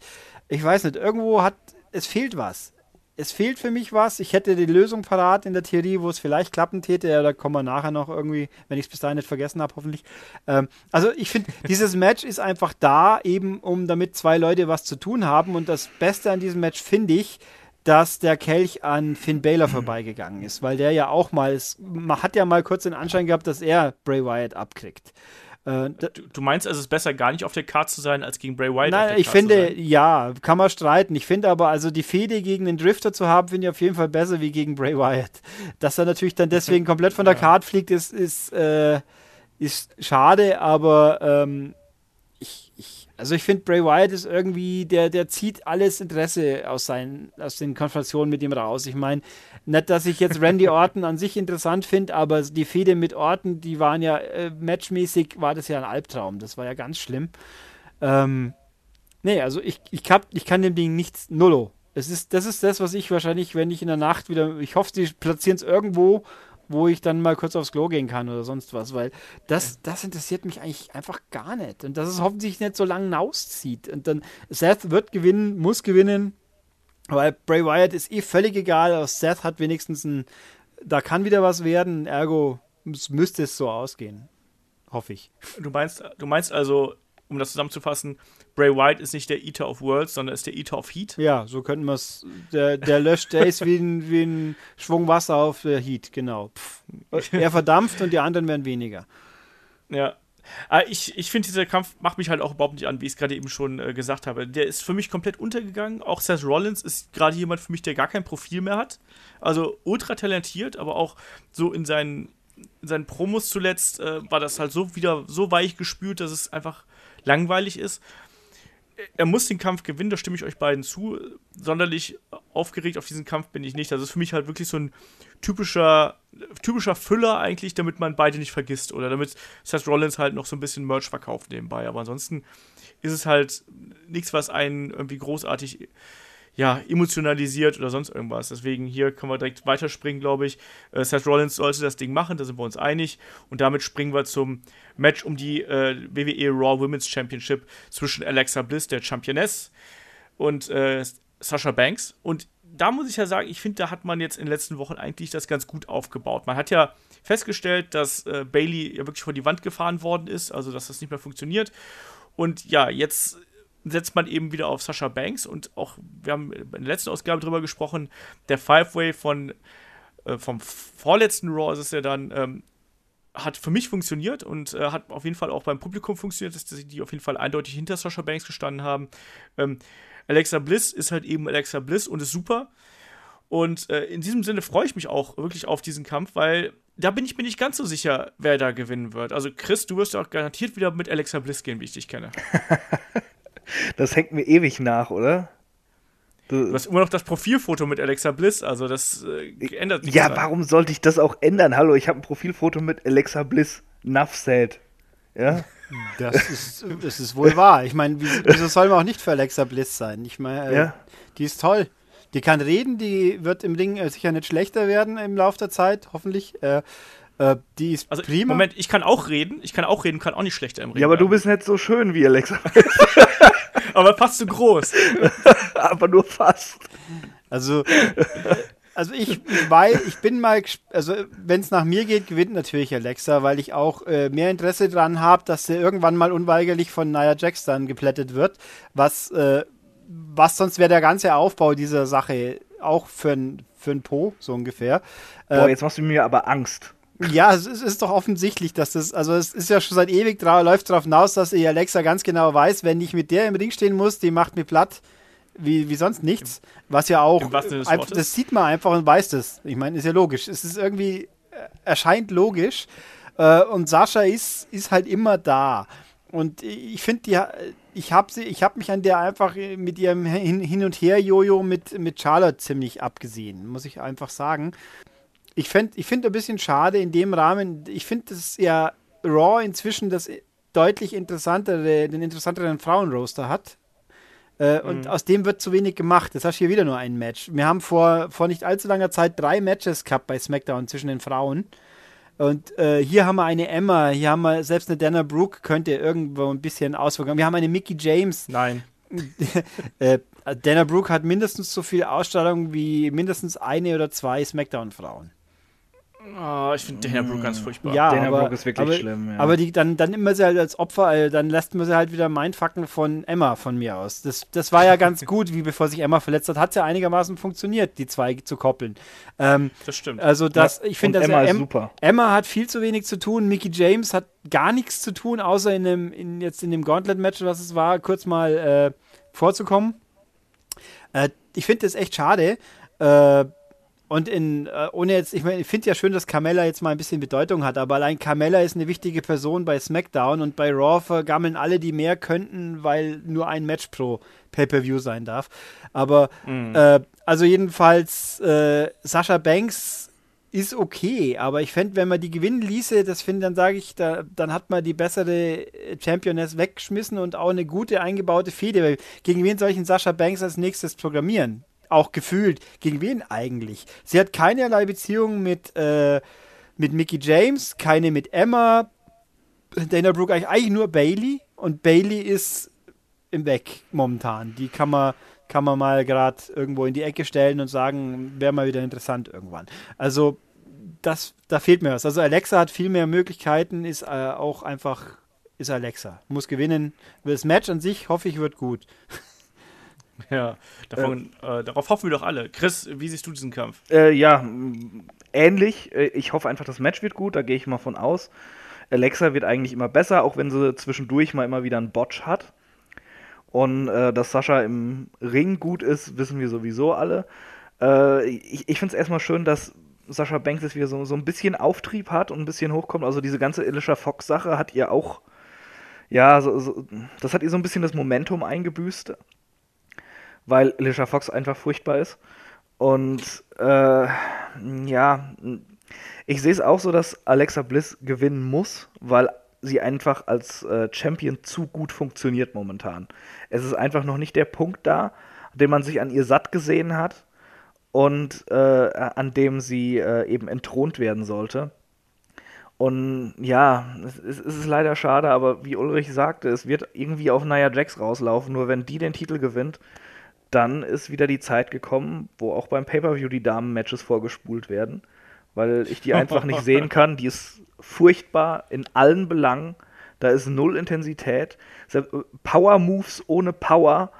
Speaker 3: ich weiß nicht, irgendwo hat, es fehlt was. Es fehlt für mich was. Ich hätte die Lösung parat in der Theorie, wo es vielleicht klappen täte. Ja, da kommen wir nachher noch irgendwie, wenn ich es bis dahin nicht vergessen habe, hoffentlich. Ähm, also ich finde, dieses Match ist einfach da, eben um damit zwei Leute was zu tun haben. Und das Beste an diesem Match finde ich, dass der Kelch an Finn Baylor vorbeigegangen ist, weil der ja auch mal, man hat ja mal kurz den Anschein gehabt, dass er Bray Wyatt abkriegt.
Speaker 2: Äh, du, du, meinst also, es ist besser, gar nicht auf der Karte zu sein, als gegen Bray Wyatt?
Speaker 3: Nein, ich finde, ja, kann man streiten. Ich finde aber, also die Fehde gegen den Drifter zu haben, finde ich auf jeden Fall besser wie gegen Bray Wyatt. Dass er natürlich dann deswegen komplett von der ja. Karte fliegt, ist, ist, äh, ist schade, aber ähm, also ich finde, Bray Wyatt ist irgendwie, der, der zieht alles Interesse aus, seinen, aus den Konfrontationen mit ihm raus. Ich meine, nicht, dass ich jetzt Randy Orton an sich interessant finde, aber die Fehde mit Orton, die waren ja äh, matchmäßig, war das ja ein Albtraum. Das war ja ganz schlimm. Ähm, nee, also ich, ich, hab, ich kann dem Ding nichts, nullo. Es ist, das ist das, was ich wahrscheinlich, wenn ich in der Nacht wieder, ich hoffe, sie platzieren es irgendwo wo ich dann mal kurz aufs Klo gehen kann oder sonst was, weil das, das interessiert mich eigentlich einfach gar nicht. Und dass es hoffentlich nicht so lange auszieht. Und dann, Seth wird gewinnen, muss gewinnen, weil Bray Wyatt ist eh völlig egal. Seth hat wenigstens ein, da kann wieder was werden, ergo müsste es so ausgehen. Hoffe ich.
Speaker 2: Du meinst, du meinst also, um das zusammenzufassen, Bray White ist nicht der Eater of Worlds, sondern ist der Eater of Heat.
Speaker 3: Ja, so könnten wir es. Der, der löscht, der ist wie ein, wie ein Schwung Wasser auf der Heat, genau. Pff. Er verdampft und die anderen werden weniger.
Speaker 2: Ja. Aber ich, ich finde, dieser Kampf macht mich halt auch überhaupt nicht an, wie ich es gerade eben schon äh, gesagt habe. Der ist für mich komplett untergegangen. Auch Seth Rollins ist gerade jemand für mich, der gar kein Profil mehr hat. Also ultra talentiert, aber auch so in seinen, in seinen Promos zuletzt äh, war das halt so wieder so weich gespült, dass es einfach langweilig ist er muss den Kampf gewinnen, da stimme ich euch beiden zu. Sonderlich aufgeregt auf diesen Kampf bin ich nicht. Das ist für mich halt wirklich so ein typischer, typischer Füller eigentlich, damit man beide nicht vergisst. Oder damit Seth Rollins halt noch so ein bisschen Merch verkauft nebenbei. Aber ansonsten ist es halt nichts, was einen irgendwie großartig ja, emotionalisiert oder sonst irgendwas. Deswegen hier können wir direkt weiterspringen, glaube ich. Äh, Seth Rollins sollte das Ding machen, da sind wir uns einig. Und damit springen wir zum Match um die äh, WWE Raw Women's Championship zwischen Alexa Bliss, der Championess, und äh, Sasha Banks. Und da muss ich ja sagen, ich finde, da hat man jetzt in den letzten Wochen eigentlich das ganz gut aufgebaut. Man hat ja festgestellt, dass äh, Bailey ja wirklich vor die Wand gefahren worden ist, also dass das nicht mehr funktioniert. Und ja, jetzt setzt man eben wieder auf Sasha Banks und auch, wir haben in der letzten Ausgabe drüber gesprochen, der Five-Way von äh, vom vorletzten Raw ist es ja dann, ähm, hat für mich funktioniert und äh, hat auf jeden Fall auch beim Publikum funktioniert, dass die auf jeden Fall eindeutig hinter Sasha Banks gestanden haben. Ähm, Alexa Bliss ist halt eben Alexa Bliss und ist super. Und äh, in diesem Sinne freue ich mich auch wirklich auf diesen Kampf, weil da bin ich mir nicht ganz so sicher, wer da gewinnen wird. Also Chris, du wirst auch garantiert wieder mit Alexa Bliss gehen, wie ich dich kenne.
Speaker 4: Das hängt mir ewig nach, oder?
Speaker 2: Du hast immer noch das Profilfoto mit Alexa Bliss, also das äh, ändert
Speaker 4: nichts. Ja, dran. warum sollte ich das auch ändern? Hallo, ich habe ein Profilfoto mit Alexa Bliss. Nuff said. Ja?
Speaker 3: Das ist, das ist wohl wahr. Ich meine, wieso soll man auch nicht für Alexa Bliss sein? Ich meine, äh, ja. die ist toll. Die kann reden, die wird im Ring äh, sicher nicht schlechter werden im Laufe der Zeit, hoffentlich. Äh, äh, die ist
Speaker 2: also, prima. Moment, ich kann auch reden. Ich kann auch reden, kann auch nicht schlechter im Ring.
Speaker 4: Ja, aber werden. du bist nicht so schön wie Alexa.
Speaker 2: aber fast zu groß.
Speaker 4: aber nur fast.
Speaker 3: Also, also ich, ich, weiß, ich bin mal, also wenn es nach mir geht, gewinnt natürlich Alexa, weil ich auch äh, mehr Interesse daran habe, dass sie irgendwann mal unweigerlich von Nia Jax dann geplättet wird, was, äh, was sonst wäre der ganze Aufbau dieser Sache auch für ein, für ein Po, so ungefähr.
Speaker 4: Boah, äh, jetzt machst du mir aber Angst.
Speaker 3: Ja, es ist, doch offensichtlich, dass das, also es ist ja schon seit ewig drauf, läuft darauf hinaus, dass die Alexa ganz genau weiß, wenn ich mit der im Ring stehen muss, die macht mir platt wie, wie sonst nichts. Was ja auch, einfach, das sieht man einfach und weiß das. Ich meine, ist ja logisch. Es ist irgendwie, äh, erscheint logisch. Äh, und Sascha ist, ist halt immer da. Und ich finde, ich habe sie, ich habe mich an der einfach mit ihrem Hin, Hin und Her Jojo mit, mit Charlotte ziemlich abgesehen, muss ich einfach sagen. Ich finde ich find ein bisschen schade in dem Rahmen, ich finde, dass ja Raw inzwischen das deutlich interessantere, den interessanteren Frauenroaster hat. Äh, mhm. Und aus dem wird zu wenig gemacht. Das hast du hier wieder nur ein Match. Wir haben vor, vor nicht allzu langer Zeit drei Matches gehabt bei SmackDown zwischen den Frauen. Und äh, hier haben wir eine Emma, hier haben wir selbst eine Dana Brooke, könnte irgendwo ein bisschen Auswirkungen. Wir haben eine Mickey James.
Speaker 2: Nein.
Speaker 3: äh, Dana Brooke hat mindestens so viel Ausstrahlung wie mindestens eine oder zwei SmackDown-Frauen.
Speaker 2: Oh, ich finde Dana Brooke ganz furchtbar.
Speaker 3: Ja, Dana aber, Brooke ist wirklich aber, schlimm. Ja. Aber die, dann, dann immer sie halt als Opfer, äh, dann lässt man sie halt wieder mindfucken von Emma von mir aus. Das, das war ja ganz gut, wie bevor sich Emma verletzt hat, hat es ja einigermaßen funktioniert, die zwei zu koppeln. Ähm,
Speaker 2: das stimmt.
Speaker 3: Also das, ich finde, Emma ist super. Emma hat viel zu wenig zu tun. Mickey James hat gar nichts zu tun, außer in dem, in, jetzt in dem Gauntlet-Match, was es war, kurz mal äh, vorzukommen. Äh, ich finde das echt schade. Äh, und in, äh, ohne jetzt, ich meine, ich finde ja schön, dass Carmella jetzt mal ein bisschen Bedeutung hat, aber allein Carmella ist eine wichtige Person bei SmackDown und bei Raw vergammeln alle, die mehr könnten, weil nur ein Match pro Pay-Per-View sein darf. Aber, mhm. äh, also jedenfalls, äh, Sascha Banks ist okay, aber ich fände, wenn man die gewinnen ließe, das finde, dann sage ich, da, dann hat man die bessere Championess weggeschmissen und auch eine gute eingebaute Fehde. Gegen wen soll ich einen Sascha Banks als nächstes programmieren? Auch gefühlt. Gegen wen eigentlich? Sie hat keinerlei Beziehung mit, äh, mit Mickey James, keine mit Emma. Dana Brooke eigentlich, eigentlich nur Bailey. Und Bailey ist im Weg momentan. Die kann man, kann man mal gerade irgendwo in die Ecke stellen und sagen, wäre mal wieder interessant irgendwann. Also, das, da fehlt mir was. Also, Alexa hat viel mehr Möglichkeiten, ist äh, auch einfach, ist Alexa. Muss gewinnen. Das Match an sich, hoffe ich, wird gut.
Speaker 2: Ja, davon, äh, äh, darauf hoffen wir doch alle. Chris, wie siehst du diesen Kampf?
Speaker 4: Äh, ja, ähnlich. Äh, ich hoffe einfach, das Match wird gut, da gehe ich mal von aus. Alexa wird eigentlich immer besser, auch wenn sie zwischendurch mal immer wieder einen Botch hat. Und äh, dass Sascha im Ring gut ist, wissen wir sowieso alle. Äh, ich ich finde es erstmal schön, dass Sascha Banks jetzt wieder so, so ein bisschen Auftrieb hat und ein bisschen hochkommt. Also diese ganze Alicia Fox-Sache hat ihr auch, ja, so, so, das hat ihr so ein bisschen das Momentum eingebüßt weil Alicia Fox einfach furchtbar ist. Und äh, ja, ich sehe es auch so, dass Alexa Bliss gewinnen muss, weil sie einfach als äh, Champion zu gut funktioniert momentan. Es ist einfach noch nicht der Punkt da, den man sich an ihr satt gesehen hat und äh, an dem sie äh, eben entthront werden sollte. Und ja, es, es, ist leider schade, aber wie Ulrich sagte, es wird irgendwie auf Nia Jax rauslaufen. Nur wenn die den Titel gewinnt, dann ist wieder die Zeit gekommen, wo auch beim Pay-Per-View die Damen-Matches vorgespult werden, weil ich die einfach nicht sehen kann. Die ist furchtbar in allen Belangen. Da ist null Intensität. Power-Moves ohne Power.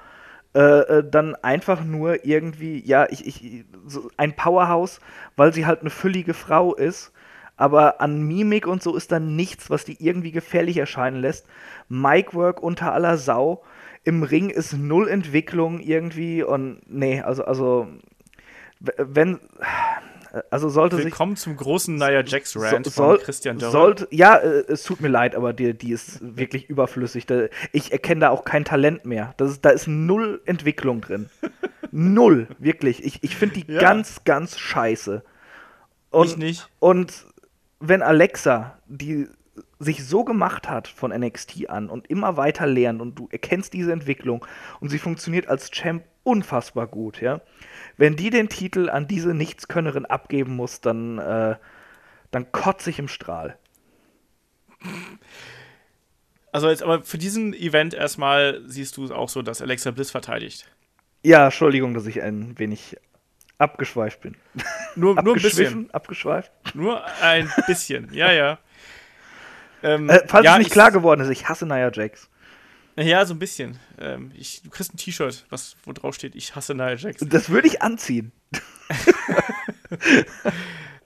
Speaker 4: Äh, äh, dann einfach nur irgendwie, ja, ich, ich, so ein Powerhouse, weil sie halt eine füllige Frau ist. Aber an Mimik und so ist dann nichts, was die irgendwie gefährlich erscheinen lässt. Micwork unter aller Sau im Ring ist null Entwicklung irgendwie und nee, also, also wenn Also sollte sich.
Speaker 2: Willkommen zum großen Nia Jax Rant
Speaker 4: So-
Speaker 2: von
Speaker 4: soll-
Speaker 2: Christian Dörr.
Speaker 4: Sollte, ja, äh, es tut mir leid, aber die, die ist wirklich überflüssig. Ich erkenne da auch kein Talent mehr. Das ist, da ist null Entwicklung drin. null, wirklich. Ich, ich finde die
Speaker 2: Ja.
Speaker 4: ganz, ganz scheiße. Und,
Speaker 2: Ich nicht.
Speaker 4: Und wenn Alexa, die sich so gemacht hat von NXT an und immer weiter lernt und du erkennst diese Entwicklung und sie funktioniert als Champ unfassbar gut, ja. Wenn die den Titel an diese Nichtskönnerin abgeben muss, dann, äh, dann kotze ich im Strahl.
Speaker 2: Also jetzt aber für diesen Event erstmal siehst du es auch so, dass Alexa Bliss verteidigt.
Speaker 4: Ja, Entschuldigung, dass ich ein wenig abgeschweift bin.
Speaker 2: Nur, nur ein bisschen.
Speaker 4: Abgeschweift?
Speaker 2: Nur ein bisschen. Ja, ja. Ähm,
Speaker 4: Äh, falls
Speaker 2: ja,
Speaker 4: es nicht
Speaker 2: ich-
Speaker 4: klar geworden ist, ich hasse Nia Jax.
Speaker 2: Ja, so ein bisschen. Ähm, ich, du kriegst ein T-Shirt, was wo drauf steht, ich hasse Nia Jax.
Speaker 4: Das würde ich anziehen.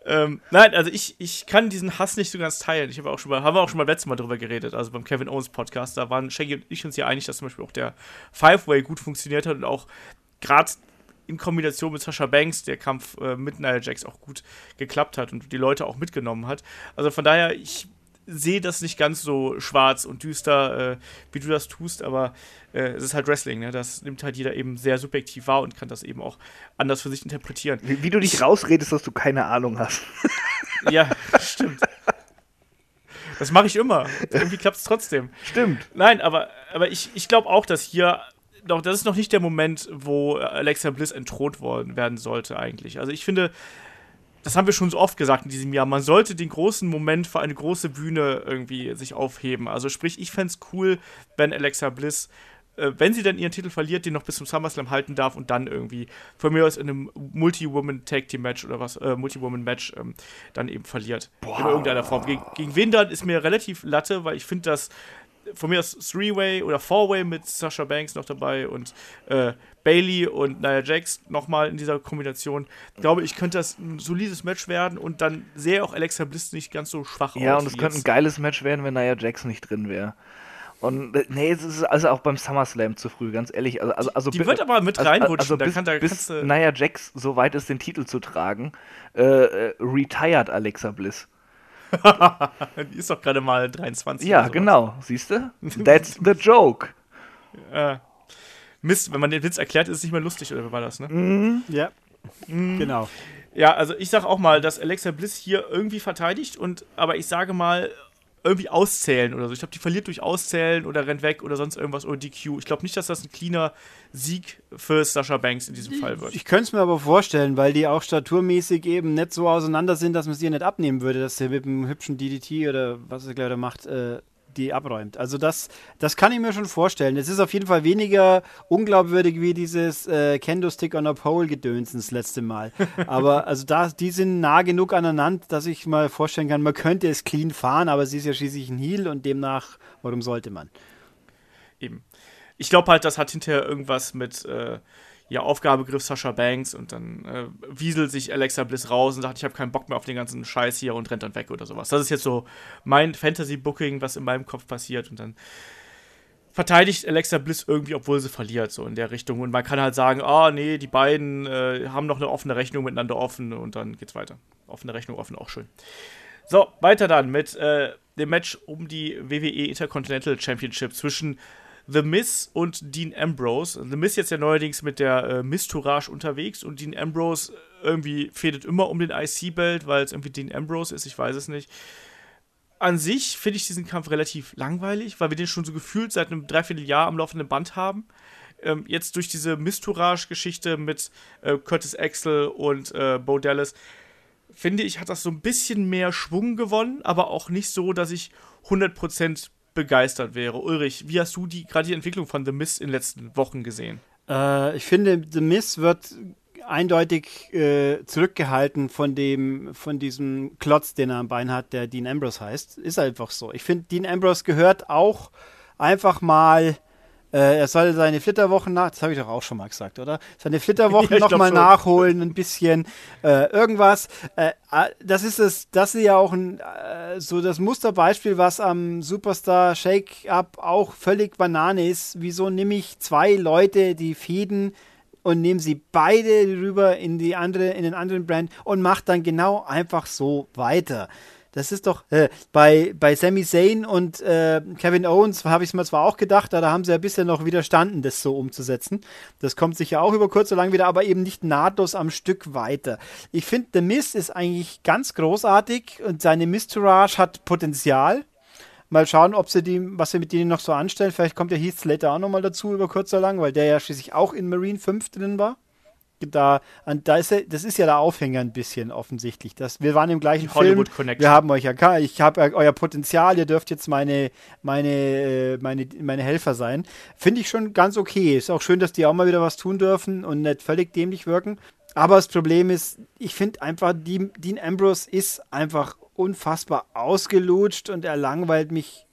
Speaker 2: Ähm, nein, also ich, ich kann diesen Hass nicht so ganz teilen. Ich habe auch schon mal, haben wir auch schon mal letztes Mal drüber geredet, also beim Kevin Owens Podcast, da waren Shaggy und ich uns ja einig, dass zum Beispiel auch der Five-Way gut funktioniert hat und auch gerade in Kombination mit Sasha Banks der Kampf äh, mit Nia Jax auch gut geklappt hat und die Leute auch mitgenommen hat. Also von daher, ich sehe das nicht ganz so schwarz und düster, äh, wie du das tust, aber äh, es ist halt Wrestling, ne? Das nimmt halt jeder eben sehr subjektiv wahr und kann das eben auch anders für sich interpretieren.
Speaker 4: Wie, wie du dich rausredest, dass du keine Ahnung hast.
Speaker 2: Ja, stimmt. Das mache ich immer. Irgendwie klappt es trotzdem.
Speaker 4: Stimmt.
Speaker 2: Nein, aber, aber ich, ich glaube auch, dass hier noch, das ist noch nicht der Moment, wo Alexa Bliss entthront worden werden sollte, eigentlich. Also ich finde, das haben wir schon so oft gesagt in diesem Jahr, man sollte den großen Moment für eine große Bühne irgendwie sich aufheben. Also sprich, ich fände es cool, wenn Alexa Bliss, äh, wenn sie dann ihren Titel verliert, den noch bis zum SummerSlam halten darf und dann irgendwie von mir aus in einem Multi-Woman-Tag-Team-Match oder was, äh, Multi-Woman-Match ähm, dann eben verliert. In irgendeiner Form. Gegen, gegen wen dann ist mir relativ Latte, weil ich finde das von mir aus Three-Way oder Four-Way mit Sasha Banks noch dabei und äh, Bailey und Nia Jax nochmal in dieser Kombination. Glaube ich, könnte das ein solides Match werden und dann sehe auch Alexa Bliss nicht ganz so schwach
Speaker 4: Ja,
Speaker 2: aus.
Speaker 4: und es könnte ein geiles Match werden, wenn Nia Jax nicht drin wäre. Und äh, nee, es ist also auch beim SummerSlam zu früh, ganz ehrlich. Also, also, also
Speaker 2: Die wird aber mit
Speaker 4: also-
Speaker 2: reinrutschen.
Speaker 4: Also
Speaker 2: da
Speaker 4: bis,
Speaker 2: kann, da
Speaker 4: bis Nia Jax so weit ist, den Titel zu tragen, äh, äh, retired Alexa Bliss.
Speaker 2: die ist doch gerade mal 23.
Speaker 4: Ja, genau. Siehst du? That's the joke.
Speaker 2: Äh, Mist, wenn man den Witz erklärt, ist es nicht mehr lustig, oder wie war das, ne?
Speaker 4: Mhm.
Speaker 3: Ja. Genau.
Speaker 2: Ja, also ich sag auch mal, dass Alexa Bliss hier irgendwie verteidigt und aber ich sage mal irgendwie auszählen oder so. Ich glaube, die verliert durch Auszählen oder rennt weg oder sonst irgendwas oder DQ. Ich glaube nicht, dass das ein cleaner Sieg für Sasha Banks in diesem Fall wird.
Speaker 3: Ich könnte es mir aber vorstellen, weil die auch staturmäßig eben nicht so auseinander sind, dass man sie nicht abnehmen würde, dass sie mit dem hübschen DDT oder was er da macht, äh, die abräumt. Also das, das kann ich mir schon vorstellen. Es ist auf jeden Fall weniger unglaubwürdig wie dieses äh, Kendo-Stick on a Pole-Gedöns das letzte Mal. Aber also da, die sind nah genug aneinander, dass ich mal vorstellen kann, man könnte es clean fahren, aber sie ist ja schließlich ein Heel und demnach, warum sollte man?
Speaker 2: Eben. Ich glaube halt, das hat hinterher irgendwas mit äh, ja, Aufgabegriff Sasha Banks und dann äh, wieselt sich Alexa Bliss raus und sagt, ich habe keinen Bock mehr auf den ganzen Scheiß hier und rennt dann weg oder sowas. Das ist jetzt so mein Fantasy-Booking, was in meinem Kopf passiert und dann verteidigt Alexa Bliss irgendwie, obwohl sie verliert, so in der Richtung. Und man kann halt sagen, ah, nee, die beiden äh, haben noch eine offene Rechnung miteinander offen und dann geht's weiter. Offene Rechnung offen, auch schön. So, weiter dann mit äh, dem Match um die WWE Intercontinental Championship zwischen The Miz und Dean Ambrose. The Miz jetzt ja neuerdings mit der äh, Miz-Tourage unterwegs und Dean Ambrose irgendwie fädet immer um den IC-Belt, weil es irgendwie Dean Ambrose ist, ich weiß es nicht. An sich finde ich diesen Kampf relativ langweilig, weil wir den schon so gefühlt seit einem Dreivierteljahr am laufenden Band haben. Ähm, jetzt durch diese Mistourage-Geschichte mit äh, Curtis Axel und äh, Bo Dallas, finde ich, hat das so ein bisschen mehr Schwung gewonnen, aber auch nicht so, dass ich 100% begeistert wäre. Ulrich, wie hast du die gerade die Entwicklung von The Mist in den letzten Wochen gesehen?
Speaker 3: Äh, ich finde, The Miz wird eindeutig äh, zurückgehalten von dem, von diesem Klotz, den er am Bein hat, der Dean Ambrose heißt. Ist einfach so. Ich finde, Dean Ambrose gehört auch einfach mal. Äh, er soll seine Flitterwochen nach, das habe ich doch auch schon mal gesagt, oder? Seine Flitterwochen
Speaker 2: Ja,
Speaker 3: nochmal nachholen, ein bisschen äh, irgendwas. Äh, äh, das ist es, das ist ja auch ein, äh, so das Musterbeispiel, was am Superstar Shake-Up auch völlig Banane ist. Wieso nehme ich zwei Leute, die Fäden und nehme sie beide rüber in die andere, in den anderen Brand und mache dann genau einfach so weiter. Das ist doch äh, bei, bei Sami Zayn und äh, Kevin Owens habe ich es mir zwar auch gedacht, da haben sie ja bisher noch widerstanden, das so umzusetzen. Das kommt sicher auch über kurz oder lang wieder, aber eben nicht nahtlos am Stück weiter. Ich finde, The Mist ist eigentlich ganz großartig und seine Mistourage hat Potenzial. Mal schauen, ob sie die, was sie mit denen noch so anstellen. Vielleicht kommt der Heath Slater auch nochmal dazu über kurz oder lang, weil der ja schließlich auch in Marine 5 drin war da, da ist das ist ja der Aufhänger ein bisschen offensichtlich. Das, wir waren im gleichen Film. Wir haben euch ja, ich habe euer Potenzial, ihr dürft jetzt meine, meine, äh, meine, meine Helfer sein. Finde ich schon ganz okay. Ist auch schön, dass die auch mal wieder was tun dürfen und nicht völlig dämlich wirken. Aber das Problem ist, ich finde einfach, Dean Ambrose ist einfach unfassbar ausgelutscht und er langweilt mich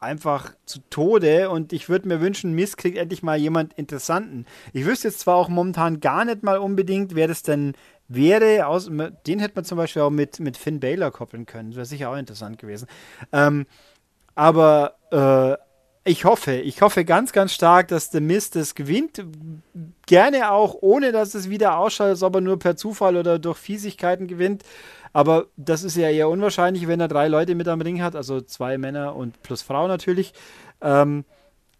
Speaker 3: einfach zu Tode und ich würde mir wünschen, Miss kriegt endlich mal jemand Interessanten. Ich wüsste jetzt zwar auch momentan gar nicht mal unbedingt, wer das denn wäre. Aus, den hätte man zum Beispiel auch mit, mit Finn Baylor koppeln können. Das wäre sicher auch interessant gewesen. Ähm, aber äh, ich hoffe, ich hoffe ganz, ganz stark, dass der Mist das gewinnt. Gerne auch, ohne dass es wieder ausschaut, als ob er nur per Zufall oder durch Fiesigkeiten gewinnt. Aber das ist ja eher unwahrscheinlich, wenn er drei Leute mit am Ring hat, also zwei Männer und plus Frau natürlich. Ähm,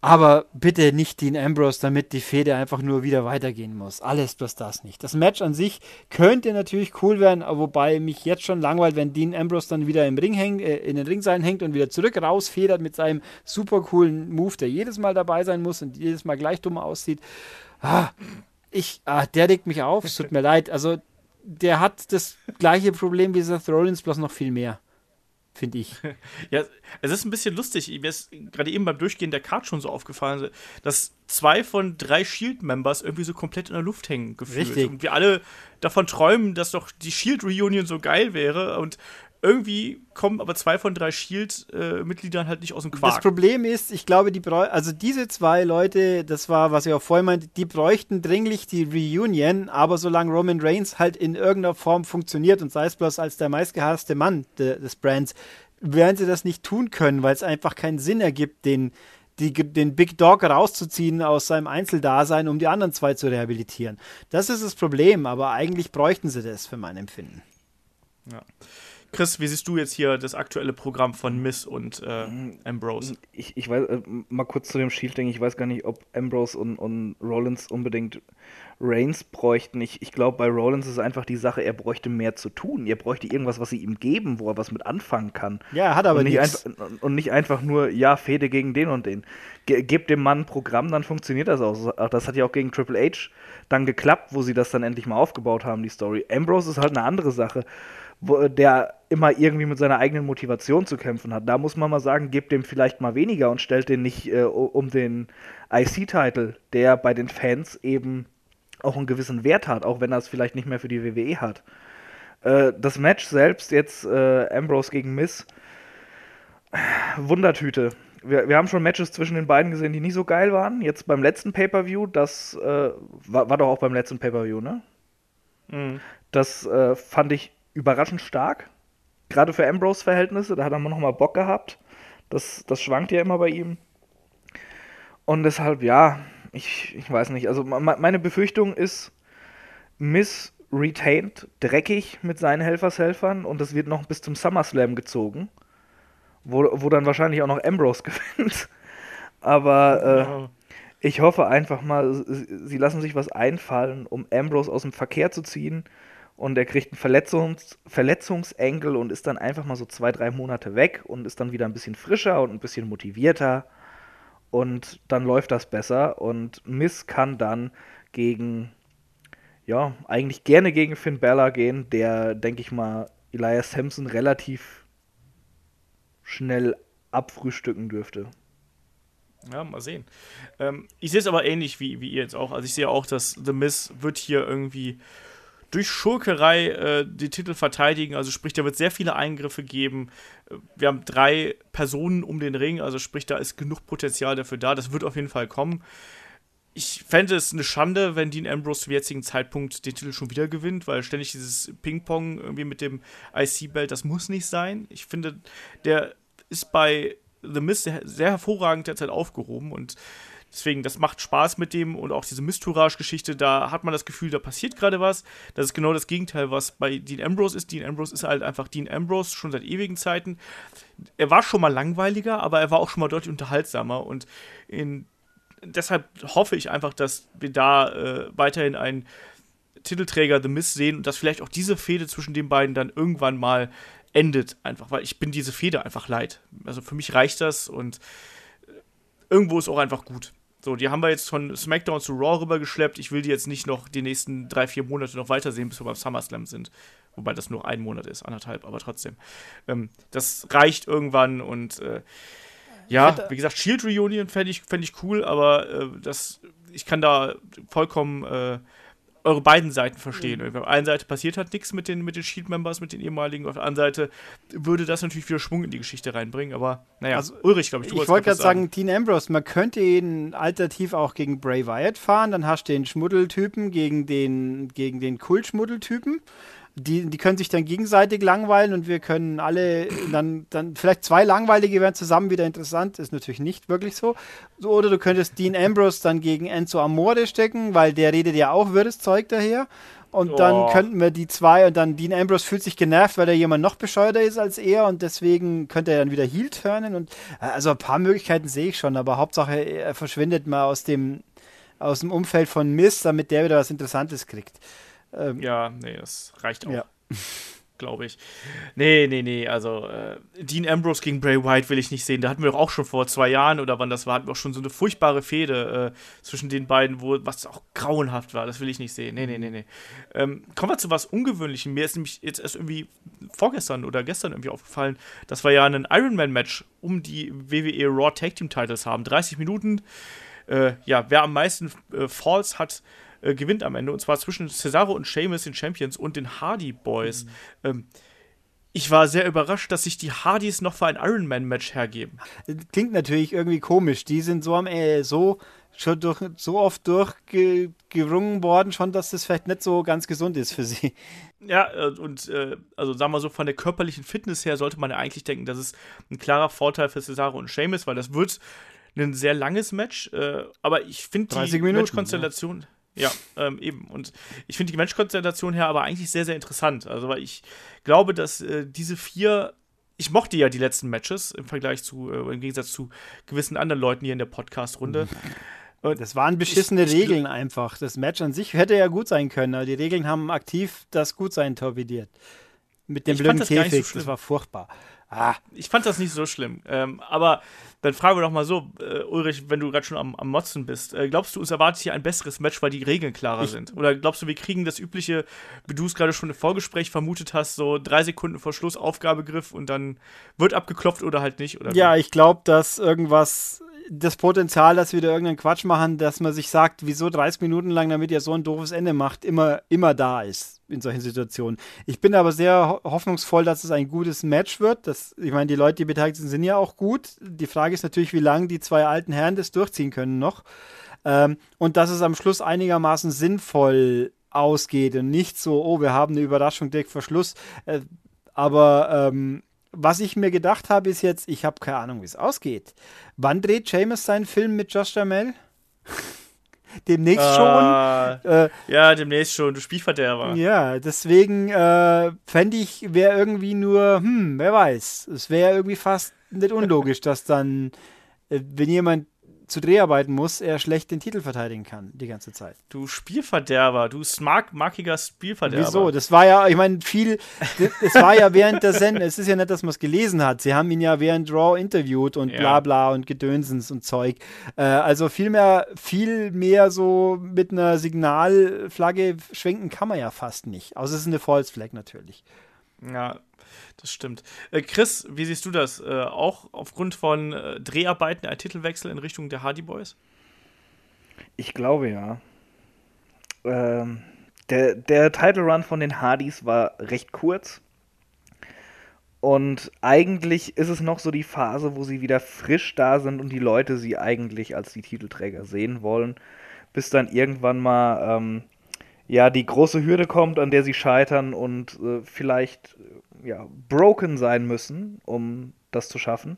Speaker 3: aber bitte nicht Dean Ambrose, damit die Fehde einfach nur wieder weitergehen muss. Alles bloß das nicht. Das Match an sich könnte natürlich cool werden, wobei mich jetzt schon langweilt, wenn Dean Ambrose dann wieder im Ring hängt, äh, in den Ringseilen hängt und wieder zurück rausfedert mit seinem super coolen Move, der jedes Mal dabei sein muss und jedes Mal gleich dumm aussieht. Ah, ich, ah, der regt mich auf, es tut mir leid. Also der hat das gleiche Problem wie Seth Rollins, bloß noch viel mehr. Finde ich.
Speaker 2: Ja, es ist ein bisschen lustig. Mir ist gerade eben beim Durchgehen der Card schon so aufgefallen, dass zwei von drei Shield-Members irgendwie so komplett in der Luft hängen gefühlt. Richtig. Und wir alle davon träumen, dass doch die Shield-Reunion so geil wäre. Und irgendwie kommen aber zwei von drei Shield-Mitgliedern halt nicht aus dem Quark.
Speaker 3: Das Problem ist, ich glaube, die also diese zwei Leute, das war, was ich auch vorhin meinte, die bräuchten dringlich die Reunion, aber solange Roman Reigns halt in irgendeiner Form funktioniert und sei es bloß als der meistgehasste Mann de, des Brands, werden sie das nicht tun können, weil es einfach keinen Sinn ergibt, den, die, den Big Dog rauszuziehen aus seinem Einzeldasein, um die anderen zwei zu rehabilitieren. Das ist das Problem, aber eigentlich bräuchten sie das für mein Empfinden.
Speaker 2: Ja. Chris, wie siehst du jetzt hier das aktuelle Programm von Miss und äh, Ambrose?
Speaker 4: Ich, ich weiß, äh, mal kurz zu dem Shield-Ding, ich weiß gar nicht, ob Ambrose und, und Rollins unbedingt Reigns bräuchten. Ich, ich glaube, bei Rollins ist einfach die Sache, er bräuchte mehr zu tun. Er bräuchte irgendwas, was sie ihm geben, wo er was mit anfangen kann.
Speaker 3: Ja, er hat aber
Speaker 4: und nicht, einfach, und nicht einfach nur, ja, Fehde gegen den und den. Ge gebt dem Mann ein Programm, dann funktioniert das auch. Das hat ja auch gegen Triple H dann geklappt, wo sie das dann endlich mal aufgebaut haben, die Story. Ambrose ist halt eine andere Sache wo, der immer irgendwie mit seiner eigenen Motivation zu kämpfen hat. Da muss man mal sagen, gebt dem vielleicht mal weniger und stellt den nicht äh, um den IC-Titel, der bei den Fans eben auch einen gewissen Wert hat, auch wenn er es vielleicht nicht mehr für die WWE hat. Äh, das Match selbst, jetzt äh, Ambrose gegen Miss, Wundertüte. Wir, wir, haben schon Matches zwischen den beiden gesehen, die nicht so geil waren. Jetzt beim letzten Pay-Per-View, das äh, war, war, doch auch beim letzten Pay-Per-View, ne? Mhm. Das äh, fand ich überraschend stark. Gerade für Ambrose-Verhältnisse, da hat er nochmal Bock gehabt. Das, das schwankt ja immer bei ihm. Und deshalb, ja, ich, ich weiß nicht. Also meine Befürchtung ist, Miss retained, dreckig mit seinen Helfershelfern und das wird noch bis zum SummerSlam gezogen. Wo, wo dann wahrscheinlich auch noch Ambrose gewinnt. Aber äh, ich hoffe einfach mal, sie lassen sich was einfallen, um Ambrose aus dem Verkehr zu ziehen und er kriegt einen Verletzungs Verletzungsengel und ist dann einfach mal so zwei, drei Monate weg und ist dann wieder ein bisschen frischer und ein bisschen motivierter und dann läuft das besser und Miss kann dann gegen, ja, eigentlich gerne gegen Finn Bella gehen, der, denke ich mal, Elias Sampson relativ schnell abfrühstücken dürfte.
Speaker 2: Ja, mal sehen. Ähm, ich sehe es aber ähnlich wie, wie ihr jetzt auch. Also ich sehe auch, dass The Miss wird hier irgendwie durch Schurkerei äh, die Titel verteidigen. Also sprich, da wird sehr viele Eingriffe geben. Wir haben drei Personen um den Ring, also sprich, da ist genug Potenzial dafür da. Das wird auf jeden Fall kommen. Ich fände es eine Schande, wenn Dean Ambrose zum jetzigen Zeitpunkt den Titel schon wieder gewinnt, weil ständig dieses Ping-Pong irgendwie mit dem IC-Belt, das muss nicht sein. Ich finde, der ist bei The Miz sehr, sehr hervorragend derzeit aufgehoben und Deswegen, das macht Spaß mit dem und auch diese Mistourage-Geschichte, da hat man das Gefühl, da passiert gerade was. Das ist genau das Gegenteil, was bei Dean Ambrose ist. Dean Ambrose ist halt einfach Dean Ambrose, schon seit ewigen Zeiten. Er war schon mal langweiliger, aber er war auch schon mal deutlich unterhaltsamer und in, deshalb hoffe ich einfach, dass wir da äh, weiterhin einen Titelträger The Miz sehen und dass vielleicht auch diese Fehde zwischen den beiden dann irgendwann mal endet, einfach, weil ich bin diese Fehde einfach leid. Also für mich reicht das und irgendwo ist auch einfach gut. So, die haben wir jetzt von SmackDown zu Raw rübergeschleppt. Ich will die jetzt nicht noch die nächsten drei, vier Monate noch weitersehen, bis wir beim SummerSlam sind. Wobei das nur ein Monat ist, anderthalb, aber trotzdem. Ähm, das reicht irgendwann und äh, ja, wie gesagt, Shield Reunion fände ich, fänd ich cool, aber äh, das, ich kann da vollkommen äh, eure beiden Seiten verstehen. Mhm. Auf der einen Seite passiert halt nichts mit den, mit den Shield-Members, mit den ehemaligen, auf der anderen Seite würde das natürlich wieder Schwung in die Geschichte reinbringen, aber naja, also,
Speaker 3: Ulrich, glaube ich, du Ich wollte gerade sagen, Dean Ambrose, man könnte ihn alternativ auch gegen Bray Wyatt fahren, dann hast du den Schmuddeltypen gegen den, gegen den Kult-Schmuddeltypen die, die können sich dann gegenseitig langweilen und wir können alle dann, dann vielleicht zwei langweilige werden zusammen wieder interessant, ist natürlich nicht wirklich so. so oder du könntest Dean Ambrose dann gegen Enzo Amore stecken, weil der redet ja auch wirres Zeug daher. Und oh. dann könnten wir die zwei und dann Dean Ambrose fühlt sich genervt, weil da jemand noch bescheuerter ist als er und deswegen könnte er dann wieder Heel turnen und äh, also ein paar Möglichkeiten sehe ich schon, aber Hauptsache er verschwindet mal aus dem aus dem Umfeld von Mist, damit der wieder was Interessantes kriegt.
Speaker 2: Ähm, ja, nee, das reicht auch. Ja. Glaube ich. Nee, nee, nee. Also, äh, Dean Ambrose gegen Bray Wyatt will ich nicht sehen. Da hatten wir doch auch schon vor zwei Jahren oder wann das war, hatten wir auch schon so eine furchtbare Fehde äh, zwischen den beiden, wo was auch grauenhaft war. Das will ich nicht sehen. Nee, nee, nee, nee. Ähm, kommen wir zu was Ungewöhnlichem. Mir ist nämlich jetzt erst irgendwie vorgestern oder gestern irgendwie aufgefallen, dass wir ja ein Ironman-Match um die WWE Raw Tag Team Titles haben. 30 Minuten. Äh, ja, wer am meisten äh, Falls hat, äh, gewinnt am Ende. Und zwar zwischen Cesaro und Sheamus, den Champions, und den Hardy Boys. Mhm. Ähm, ich war sehr überrascht, dass sich die Hardys noch für ein Ironman-Match hergeben.
Speaker 3: Klingt natürlich irgendwie komisch. Die sind so am äh, so schon durch, so oft durchgerungen worden, schon, dass das vielleicht nicht so ganz gesund ist für sie.
Speaker 2: Ja, äh, und äh, also sagen wir so, von der körperlichen Fitness her sollte man ja eigentlich denken, dass es ein klarer Vorteil für Cesaro und Sheamus, weil das wird ein sehr langes Match, äh, aber ich finde die Matchkonstellation. Ja. Ja, ähm, eben. Und ich finde die Menschkonstellation her aber eigentlich sehr, sehr interessant. Also, weil ich glaube, dass äh, diese vier. Ich mochte ja die letzten Matches im Vergleich zu, äh, im Gegensatz zu gewissen anderen Leuten hier in der Podcast-Runde.
Speaker 3: Und das waren beschissene ich, Regeln ich, einfach. Das Match an sich hätte ja gut sein können, aber die Regeln haben aktiv das Gutsein torpediert. Mit dem blöden Käfig, so das war furchtbar.
Speaker 2: Ah. Ich fand das nicht so schlimm. Ähm, aber dann fragen wir doch mal so, äh, Ulrich, wenn du gerade schon am, am Motzen bist, äh, glaubst du, uns erwartet hier ein besseres Match, weil die Regeln klarer ich sind? Oder glaubst du, wir kriegen das übliche, wie du es gerade schon im Vorgespräch vermutet hast, so drei Sekunden vor Schluss Aufgabegriff und dann wird abgeklopft oder halt nicht? Oder
Speaker 3: ja, wie? ich glaube, dass irgendwas das Potenzial, dass wir da irgendeinen Quatsch machen, dass man sich sagt, wieso 30 Minuten lang, damit ihr so ein doofes Ende macht, immer, immer da ist in solchen Situationen. Ich bin aber sehr hoffnungsvoll, dass es ein gutes Match wird. Das, ich meine, die Leute, die beteiligt sind, sind ja auch gut. Die Frage ist natürlich, wie lange die zwei alten Herren das durchziehen können noch. Ähm, und dass es am Schluss einigermaßen sinnvoll ausgeht und nicht so, oh, wir haben eine Überraschung direkt vor Schluss. Äh, aber ähm, was ich mir gedacht habe, ist jetzt, ich habe keine Ahnung, wie es ausgeht. Wann dreht Seamus seinen Film mit Josh Jamel? demnächst uh, schon.
Speaker 2: Äh, ja, demnächst schon, du Spielverderber.
Speaker 3: Ja, deswegen äh, fände ich, wäre irgendwie nur, hm, wer weiß. Es wäre irgendwie fast nicht unlogisch, dass dann, äh, wenn jemand zu Dreharbeiten muss, er schlecht den Titel verteidigen kann, die ganze Zeit.
Speaker 2: Du Spielverderber, du smart, markiger Spielverderber.
Speaker 3: Wieso? Das war ja, ich meine, viel, es war ja während der Sendung, es ist ja nicht, dass man es gelesen hat. Sie haben ihn ja während Raw interviewt und ja. bla bla und Gedönsens und Zeug. Äh, also viel mehr, viel mehr so mit einer Signalflagge schwenken kann man ja fast nicht. Außer es ist eine False Flag natürlich.
Speaker 2: Ja, das stimmt. Äh, Chris, wie siehst du das? Äh, auch aufgrund von äh, Dreharbeiten ein Titelwechsel in Richtung der Hardy Boys?
Speaker 4: Ich glaube ja. Ähm, der, der Title Run von den Hardys war recht kurz. Und eigentlich ist es noch so die Phase, wo sie wieder frisch da sind und die Leute sie eigentlich als die Titelträger sehen wollen, bis dann irgendwann mal ähm, ja die große Hürde kommt, an der sie scheitern und äh, vielleicht ja, broken sein müssen, um das zu schaffen.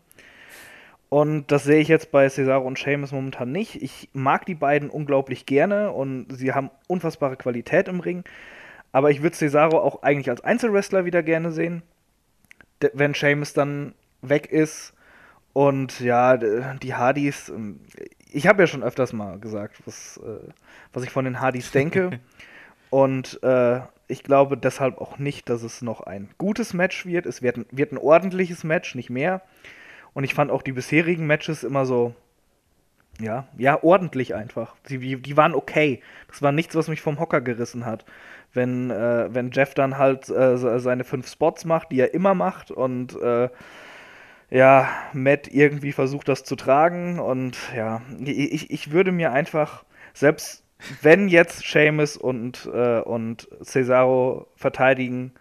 Speaker 4: Und das sehe ich jetzt bei Cesaro und Sheamus momentan nicht. Ich mag die beiden unglaublich gerne und sie haben unfassbare Qualität im Ring. Aber ich würde Cesaro auch eigentlich als Einzelwrestler wieder gerne sehen. Wenn Sheamus dann weg ist. Und ja, die Hardys, ähm, ich habe ja schon öfters mal gesagt, was, äh, was ich von den Hardys denke. und äh, ich glaube deshalb auch nicht, dass es noch ein gutes Match wird. Es wird ein, wird ein ordentliches Match, nicht mehr. Und ich fand auch die bisherigen Matches immer so, ja, ja, ordentlich einfach. Die, die waren okay. Das war nichts, was mich vom Hocker gerissen hat. Wenn, äh, wenn Jeff dann halt äh, seine fünf Spots macht, die er immer macht und äh, ja, Matt irgendwie versucht, das zu tragen. Und ja, ich, ich würde mir einfach, selbst wenn jetzt Seamus und, äh, und Cesaro verteidigen,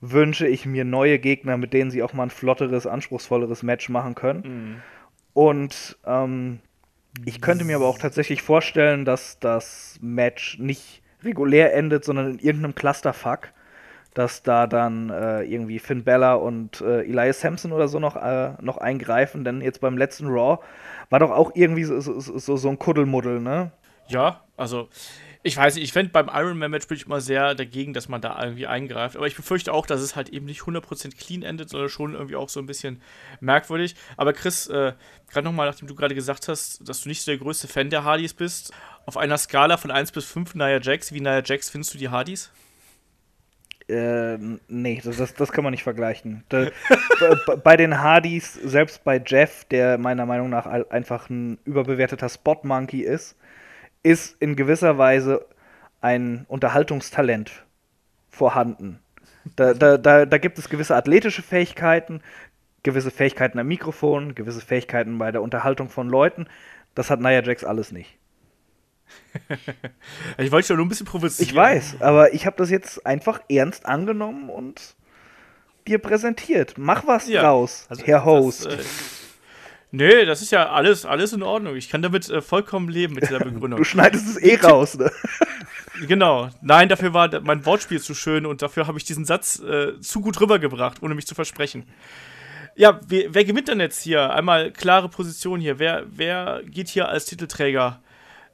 Speaker 4: wünsche ich mir neue Gegner, mit denen sie auch mal ein flotteres, anspruchsvolleres Match machen können. Mhm. Und ähm, ich könnte mir aber auch tatsächlich vorstellen, dass das Match nicht regulär endet, sondern in irgendeinem Clusterfuck dass da dann äh, irgendwie Finn Bella und äh, Elias Sampson oder so noch, äh, noch eingreifen, denn jetzt beim letzten Raw war doch auch irgendwie so, so, so, so ein Kuddelmuddel, ne?
Speaker 2: Ja, also ich weiß nicht, ich fände beim Iron Man Match bin ich immer sehr dagegen, dass man da irgendwie eingreift. Aber ich befürchte auch, dass es halt eben nicht 100% clean endet, sondern schon irgendwie auch so ein bisschen merkwürdig. Aber Chris, äh, gerade nochmal, nachdem du gerade gesagt hast, dass du nicht so der größte Fan der Hardys bist, auf einer Skala von 1 bis 5 Nia Jax, wie Nia Jax findest du die Hardys?
Speaker 4: Äh, nee, das, das, das, kann man nicht vergleichen. Da, bei den Hardys, selbst bei Jeff, der meiner Meinung nach einfach ein überbewerteter Spot-Monkey ist, ist in gewisser Weise ein Unterhaltungstalent vorhanden. Da, da, da, da gibt es gewisse athletische Fähigkeiten, gewisse Fähigkeiten am Mikrofon, gewisse Fähigkeiten bei der Unterhaltung von Leuten. Das hat Nia Jax alles nicht.
Speaker 2: ich wollte schon nur ein bisschen provozieren.
Speaker 4: Ich weiß, aber ich habe das jetzt einfach ernst angenommen und dir präsentiert. Mach was ja, draus, also Herr Host. Das, äh,
Speaker 2: nee, das ist ja alles, alles in Ordnung. Ich kann damit äh, vollkommen leben mit dieser Begründung.
Speaker 4: du schneidest es eh raus, ne?
Speaker 2: Genau. Nein, dafür war mein Wortspiel zu schön und dafür habe ich diesen Satz äh, zu gut rübergebracht, ohne mich zu versprechen. Ja, wer, wer, gewinnt denn jetzt hier? Einmal klare Position hier. Wer, wer geht hier als Titelträger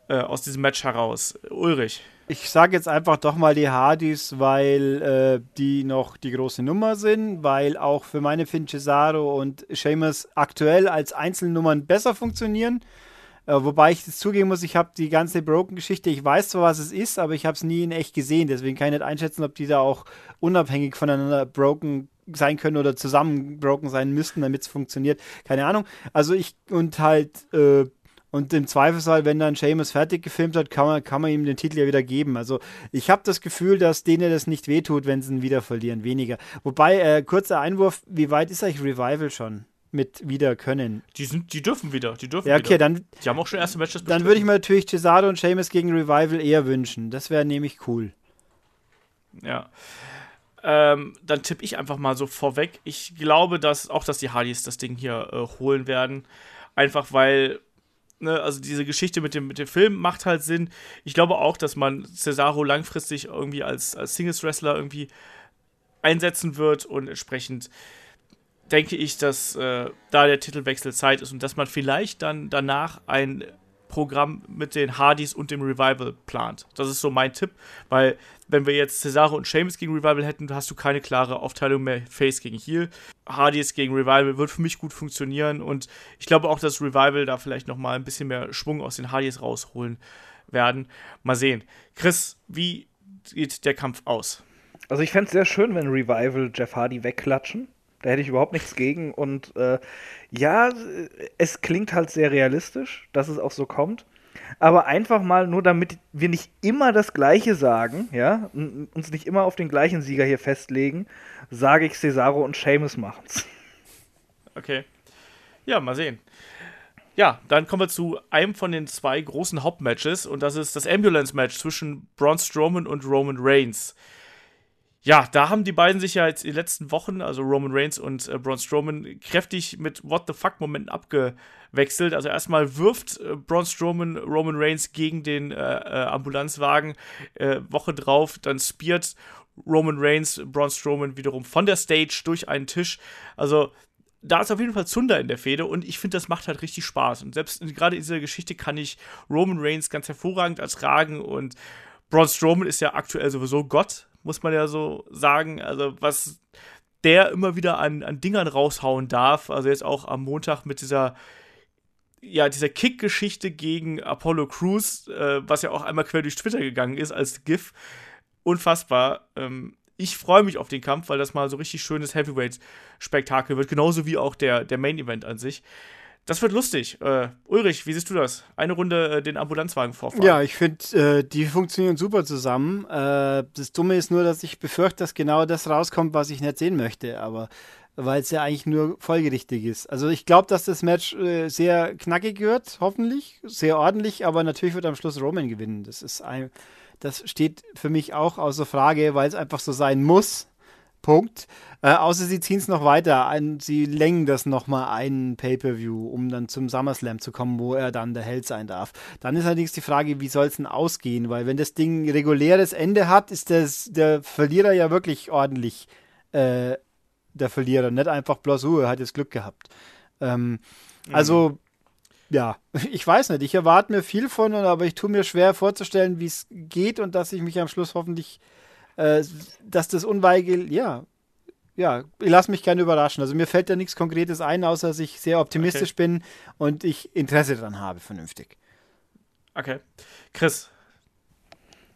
Speaker 2: äh, aus diesem Match heraus. Ulrich.
Speaker 3: Ich sage jetzt einfach doch mal die Hardys, weil äh, die noch die große Nummer sind, weil auch für meine Finn Cesaro und Sheamus aktuell als Einzelnummern besser funktionieren. Äh, wobei ich zugeben muss, ich habe die ganze Broken-Geschichte, ich weiß zwar, was es ist, aber ich habe es nie in echt gesehen. Deswegen kann ich nicht einschätzen, ob die da auch unabhängig voneinander broken sein können oder zusammen broken sein müssten, damit es funktioniert. Keine Ahnung. Also ich und halt äh, und im Zweifelsfall, wenn dann Seamus fertig gefilmt hat, kann man, kann man ihm den Titel ja wieder geben. Also ich habe das Gefühl, dass denen das nicht wehtut, wenn sie ihn wieder verlieren. Weniger. Wobei, äh, kurzer Einwurf, wie weit ist eigentlich Revival schon? mit wieder können.
Speaker 2: Die, sind, die dürfen wieder, die dürfen
Speaker 3: ja, okay,
Speaker 2: wieder.
Speaker 3: Dann,
Speaker 2: die haben auch schon erste Matches
Speaker 3: Dann würde ich mir natürlich Cesaro und Seamus gegen Revival eher wünschen. Das wäre nämlich cool.
Speaker 2: Ja. Ähm, dann tippe ich einfach mal so vorweg. Ich glaube, dass auch, dass die Hardys das Ding hier äh, holen werden. Einfach weil Ne, also diese Geschichte mit dem, mit dem Film macht halt Sinn. Ich glaube auch, dass man Cesaro langfristig irgendwie als, als Singles-Wrestler irgendwie einsetzen wird und entsprechend denke ich, dass äh, da der Titelwechsel Zeit ist und dass man vielleicht dann danach ein Programm mit den Hardys und dem Revival plant. Das ist so mein Tipp, weil wenn wir jetzt Cesaro und Sheamus gegen Revival hätten, hast du keine klare Aufteilung mehr Face gegen Heel. Hardys gegen Revival wird für mich gut funktionieren und ich glaube auch, dass Revival da vielleicht noch mal ein bisschen mehr Schwung aus den Hardys rausholen werden. Mal sehen. Chris, wie sieht der Kampf aus?
Speaker 4: Also ich fände es sehr schön, wenn Revival Jeff Hardy wegklatschen. Da hätte ich überhaupt nichts gegen. Und äh, ja, es klingt halt sehr realistisch, dass es auch so kommt. Aber einfach mal nur, damit wir nicht immer das Gleiche sagen, ja, uns nicht immer auf den gleichen Sieger hier festlegen, sage ich Cesaro und Seamus machen's.
Speaker 2: Okay. Ja, mal sehen. Ja, dann kommen wir zu einem von den zwei großen Hauptmatches und das ist das Ambulance-Match zwischen Braun Strowman und Roman Reigns ja, da haben die beiden sich ja jetzt in den letzten Wochen, also Roman Reigns und äh, Braun Strowman, kräftig mit What the fuck-Momenten abgewechselt. Also erstmal wirft äh, Braun Strowman Roman Reigns gegen den äh, äh, Ambulanzwagen. Äh, Woche drauf, dann spiert Roman Reigns Braun Strowman wiederum von der Stage durch einen Tisch. Also da ist auf jeden Fall Zunder in der Fehde und ich finde, das macht halt richtig Spaß. Und selbst gerade in dieser Geschichte kann ich Roman Reigns ganz hervorragend ertragen und Braun Strowman ist ja aktuell sowieso Gott, muss man ja so sagen. Also, was der immer wieder an, an Dingern raushauen darf. Also, jetzt auch am Montag mit dieser ja, dieser Kick-Geschichte gegen Apollo Crews, äh, was ja auch einmal quer durch Twitter gegangen ist als GIF. Unfassbar. Ähm, ich freue mich auf den Kampf, weil das mal so richtig schönes Heavyweight-Spektakel wird, genauso wie auch der, der Main-Event an sich. Das wird lustig. Äh, Ulrich, wie siehst du das? Eine Runde äh, den Ambulanzwagen vorfahren.
Speaker 3: Ja, ich finde, äh, die funktionieren super zusammen. Äh, das Dumme ist nur, dass ich befürchte, dass genau das rauskommt, was ich nicht sehen möchte. Aber weil es ja eigentlich nur folgerichtig ist. Also ich glaube, dass das Match äh, sehr knackig wird, hoffentlich, sehr ordentlich, aber natürlich wird am Schluss Roman gewinnen. Das ist ein, das steht für mich auch außer Frage, weil es einfach so sein muss. Punkt. Äh, außer sie ziehen es noch weiter. Ein, sie lenken das nochmal einen Pay-Per-View, um dann zum SummerSlam zu kommen, wo er dann der Held sein darf. Dann ist allerdings die Frage, wie soll es denn ausgehen? Weil wenn das Ding reguläres Ende hat, ist das, der Verlierer ja wirklich ordentlich äh, der Verlierer. Nicht einfach bloß, uh, er hat jetzt Glück gehabt. Ähm, mhm. Also, ja, ich weiß nicht. Ich erwarte mir viel von, aber ich tue mir schwer vorzustellen, wie es geht und dass ich mich am Schluss hoffentlich, äh, dass das Unweigel, ja, ja, ich lasse mich gerne überraschen. Also mir fällt da nichts Konkretes ein, außer dass ich sehr optimistisch okay. bin und ich Interesse daran habe, vernünftig.
Speaker 2: Okay. Chris,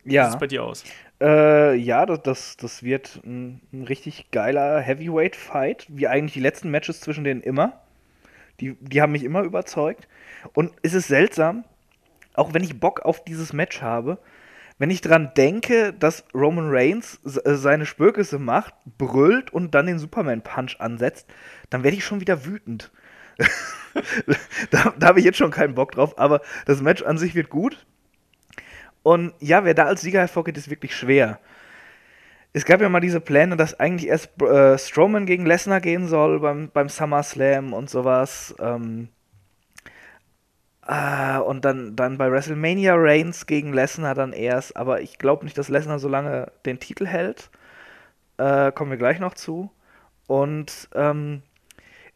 Speaker 4: ja.
Speaker 2: wie sieht es bei dir aus?
Speaker 4: Äh, ja, das, das, das wird ein, ein richtig geiler Heavyweight-Fight, wie eigentlich die letzten Matches zwischen denen immer. Die, die haben mich immer überzeugt. Und es ist seltsam, auch wenn ich Bock auf dieses Match habe, wenn ich dran denke, dass Roman Reigns äh, seine Spürkisse macht, brüllt und dann den Superman-Punch ansetzt, dann werde ich schon wieder wütend. da, da habe ich jetzt schon keinen Bock drauf, aber das Match an sich wird gut. Und ja, wer da als Sieger hervorgeht, ist wirklich schwer. Es gab ja mal diese Pläne, dass eigentlich erst äh, Strowman gegen Lesnar gehen soll beim, beim SummerSlam und sowas. Ähm, äh, und dann, dann bei WrestleMania Reigns gegen Lesnar dann erst. Aber ich glaube nicht, dass Lesnar so lange den Titel hält. Äh, kommen wir gleich noch zu. Und ähm,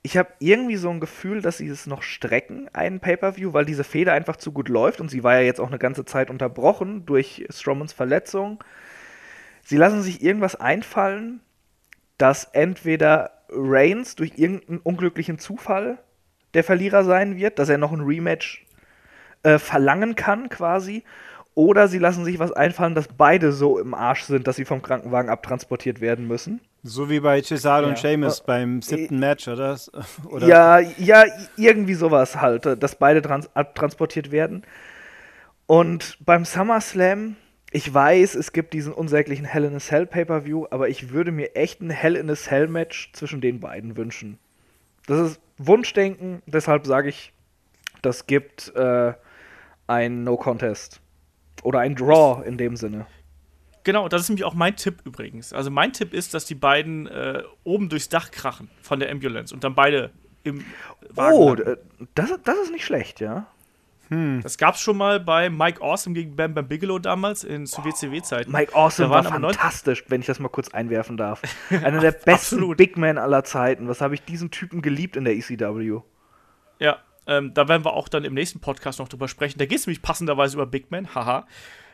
Speaker 4: ich habe irgendwie so ein Gefühl, dass sie es noch strecken, einen Pay-Per-View, weil diese Fehde einfach zu gut läuft und sie war ja jetzt auch eine ganze Zeit unterbrochen durch Strowmans Verletzung. Sie lassen sich irgendwas einfallen, dass entweder Reigns durch irgendeinen unglücklichen Zufall der Verlierer sein wird, dass er noch ein Rematch äh, verlangen kann quasi, oder sie lassen sich was einfallen, dass beide so im Arsch sind, dass sie vom Krankenwagen abtransportiert werden müssen.
Speaker 3: So wie bei Cesaro ja. und Sheamus oh, beim siebten äh, Match, oder? oder?
Speaker 4: Ja, ja, irgendwie sowas halt, dass beide trans abtransportiert werden. Und beim SummerSlam, ich weiß, es gibt diesen unsäglichen Hell in a Cell Pay-Per-View, aber ich würde mir echt ein Hell in a Cell Match zwischen den beiden wünschen. Das ist Wunschdenken, deshalb sage ich, das gibt äh, ein No Contest. Oder ein Draw in dem Sinne.
Speaker 2: Genau, das ist nämlich auch mein Tipp übrigens. Also mein Tipp ist, dass die beiden äh, oben durchs Dach krachen von der Ambulance und dann beide im
Speaker 4: Wagen. Oh, das, das ist nicht schlecht, ja.
Speaker 2: Hm. Das gab es schon mal bei Mike Awesome gegen Bam Bam Bigelow damals in zu WCW-Zeiten.
Speaker 4: Mike Awesome war fantastisch, wenn ich das mal kurz einwerfen darf. Einer der besten Big Men aller Zeiten. Was habe ich diesen Typen geliebt in der ECW?
Speaker 2: Ja, ähm, da werden wir auch dann im nächsten Podcast noch drüber sprechen. Da geht es nämlich passenderweise über Big Man, haha.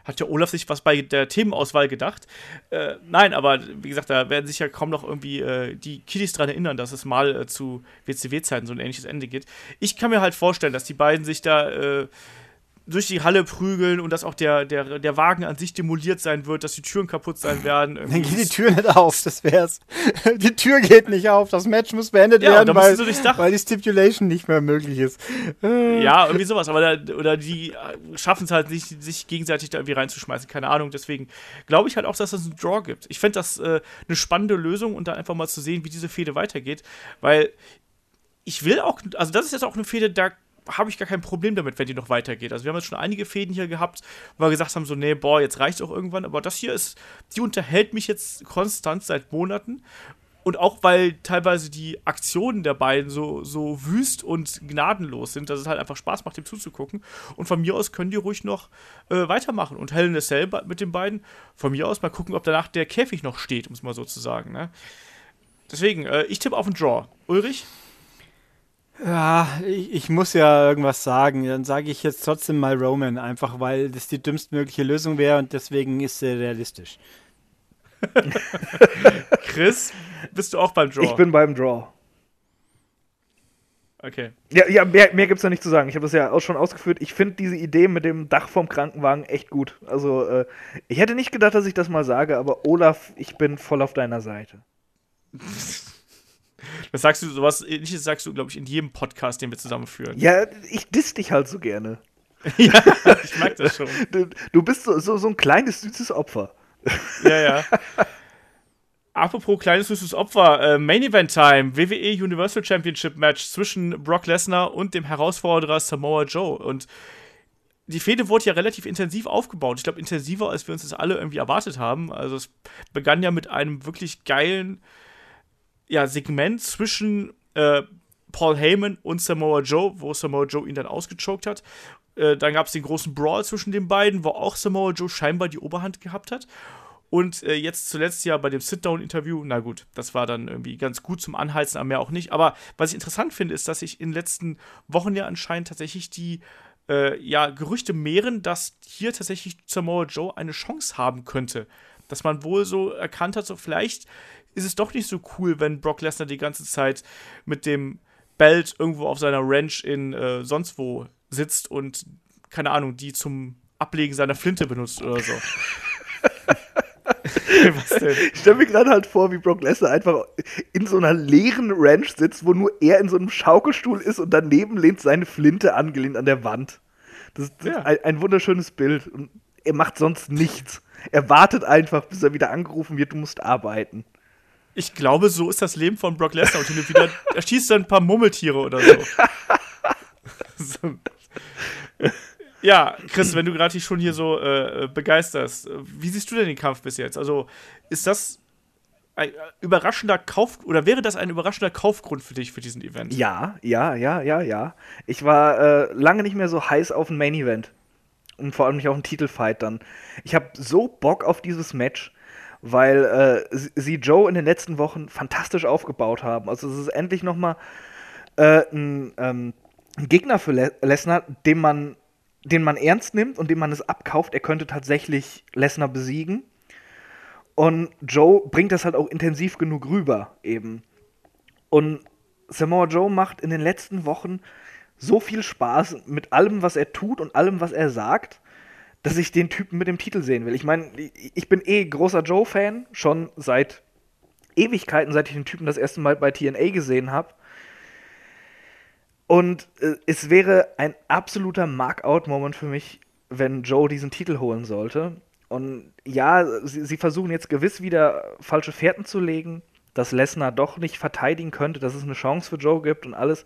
Speaker 2: Hat ja Olaf sich was bei der Themenauswahl gedacht? Äh, nein, aber wie gesagt, da werden sich ja kaum noch irgendwie äh, die Kiddies dran erinnern, dass es mal äh, zu WCW-Zeiten so ein ähnliches Ende geht. Ich kann mir halt vorstellen, dass die beiden sich da äh, durch die Halle prügeln und dass auch der, der, der Wagen an sich demoliert sein wird, dass die Türen kaputt sein werden.
Speaker 3: Dann geht die Tür nicht auf, das wär's. die Tür geht nicht auf, das Match muss beendet ja, werden, weil, weil die Stipulation nicht mehr möglich ist.
Speaker 2: ja, irgendwie sowas, aber da, oder die schaffen es halt nicht, sich gegenseitig da irgendwie reinzuschmeißen, keine Ahnung. Deswegen glaube ich halt auch, dass es einen Draw gibt. Ich fände das äh, eine spannende Lösung und da einfach mal zu sehen, wie diese Fehde weitergeht, weil ich will auch, also das ist jetzt auch eine Fehde, da habe ich gar kein Problem damit, wenn die noch weitergeht. Also wir haben jetzt schon einige Fäden hier gehabt, wo wir gesagt haben, so, nee, boah, jetzt reicht auch irgendwann. Aber das hier ist, die unterhält mich jetzt konstant seit Monaten. Und auch weil teilweise die Aktionen der beiden so, so wüst und gnadenlos sind, dass es halt einfach Spaß macht, dem zuzugucken. Und von mir aus können die ruhig noch äh, weitermachen. Und Helen Cell mit den beiden, von mir aus mal gucken, ob danach der Käfig noch steht, um es mal so zu sagen. Ne? Deswegen, äh, ich tippe auf einen Draw. Ulrich?
Speaker 3: Ja, ich, ich, muss ja irgendwas sagen. Dann sage ich jetzt trotzdem mal Roman, einfach weil das die dümmstmögliche Lösung wäre und deswegen ist sie realistisch.
Speaker 2: Chris, bist du auch beim Draw?
Speaker 4: Ich bin beim Draw.
Speaker 2: Okay.
Speaker 4: Ja, ja mehr, mehr gibt es da nicht zu sagen. Ich habe das ja auch schon ausgeführt. Ich finde diese Idee mit dem Dach vom Krankenwagen echt gut. Also, äh, ich hätte nicht gedacht, dass ich das mal sage, aber Olaf, ich bin voll auf deiner Seite.
Speaker 2: Das sagst du, sowas ähnliches sagst du, glaube ich, in jedem Podcast, den wir zusammenführen.
Speaker 4: Ja, ich diss dich halt so gerne.
Speaker 2: ja, ich mag das schon.
Speaker 4: Du, du bist so, so, so ein kleines, süßes Opfer.
Speaker 2: Ja, ja. Apropos kleines süßes Opfer, äh, Main Event Time, WWE Universal Championship Match zwischen Brock Lesnar und dem Herausforderer Samoa Joe. Und die Fehde wurde ja relativ intensiv aufgebaut. Ich glaube, intensiver, als wir uns das alle irgendwie erwartet haben. Also es begann ja mit einem wirklich geilen ja, Segment zwischen äh, Paul Heyman und Samoa Joe, wo Samoa Joe ihn dann ausgechoked hat. Äh, dann gab es den großen Brawl zwischen den beiden, wo auch Samoa Joe scheinbar die Oberhand gehabt hat. Und äh, jetzt zuletzt ja bei dem Sit-Down-Interview, na gut, das war dann irgendwie ganz gut zum Anheizen, aber mehr auch nicht. Aber was ich interessant finde, ist, dass sich in den letzten Wochen ja anscheinend tatsächlich die äh, ja, Gerüchte mehren, dass hier tatsächlich Samoa Joe eine Chance haben könnte. Dass man wohl so erkannt hat, so vielleicht ist es doch nicht so cool, wenn Brock Lesnar die ganze Zeit mit dem Belt irgendwo auf seiner Ranch in äh, sonst wo sitzt und, keine Ahnung, die zum Ablegen seiner Flinte benutzt oder so.
Speaker 4: Ich stelle mir gerade halt vor, wie Brock Lesnar einfach in so einer leeren Ranch sitzt, wo nur er in so einem Schaukelstuhl ist und daneben lehnt seine Flinte angelehnt an der Wand. Das, das ja. ist ein, ein, wunderschönes Bild. Und er macht sonst nichts. Er wartet einfach, bis er wieder angerufen wird, du musst arbeiten.
Speaker 2: Ich glaube, so ist das Leben von Brock Lesnar. Und wieder, er schießt dann ein paar Mummeltiere oder so. so. Ja, Chris, wenn du gerade schon hier so äh, begeisterst, wie siehst du denn den Kampf bis jetzt? Also, ist das ein überraschender Kauf oder wäre das ein überraschender Kaufgrund für dich für diesen Event?
Speaker 4: Ja, ja, ja, ja, ja. Ich war äh, lange nicht mehr so heiß auf ein Main Event und vor allem nicht auf einen Titelfight dann. Ich habe so Bock auf dieses Match, weil äh, sie Joe in den letzten Wochen fantastisch aufgebaut haben. Also es ist endlich noch mal äh, ein, ähm, ein Gegner für Lesnar, dem man den man ernst nimmt und dem man es abkauft, er könnte tatsächlich Lesnar besiegen. Und Joe bringt das halt auch intensiv genug rüber, eben. Und Samoa Joe macht in den letzten Wochen so viel Spaß mit allem, was er tut und allem, was er sagt, dass ich den Typen mit dem Titel sehen will. Ich meine, ich bin eh großer Joe-Fan, schon seit Ewigkeiten, seit ich den Typen das erste Mal bei TNA gesehen habe. Und äh, es wäre ein absoluter Markout-Moment für mich, wenn Joe diesen Titel holen sollte. Und ja, sie, sie, versuchen jetzt gewiss wieder falsche Fährten zu legen, dass Lesnar doch nicht verteidigen könnte, dass es eine Chance für Joe gibt und alles.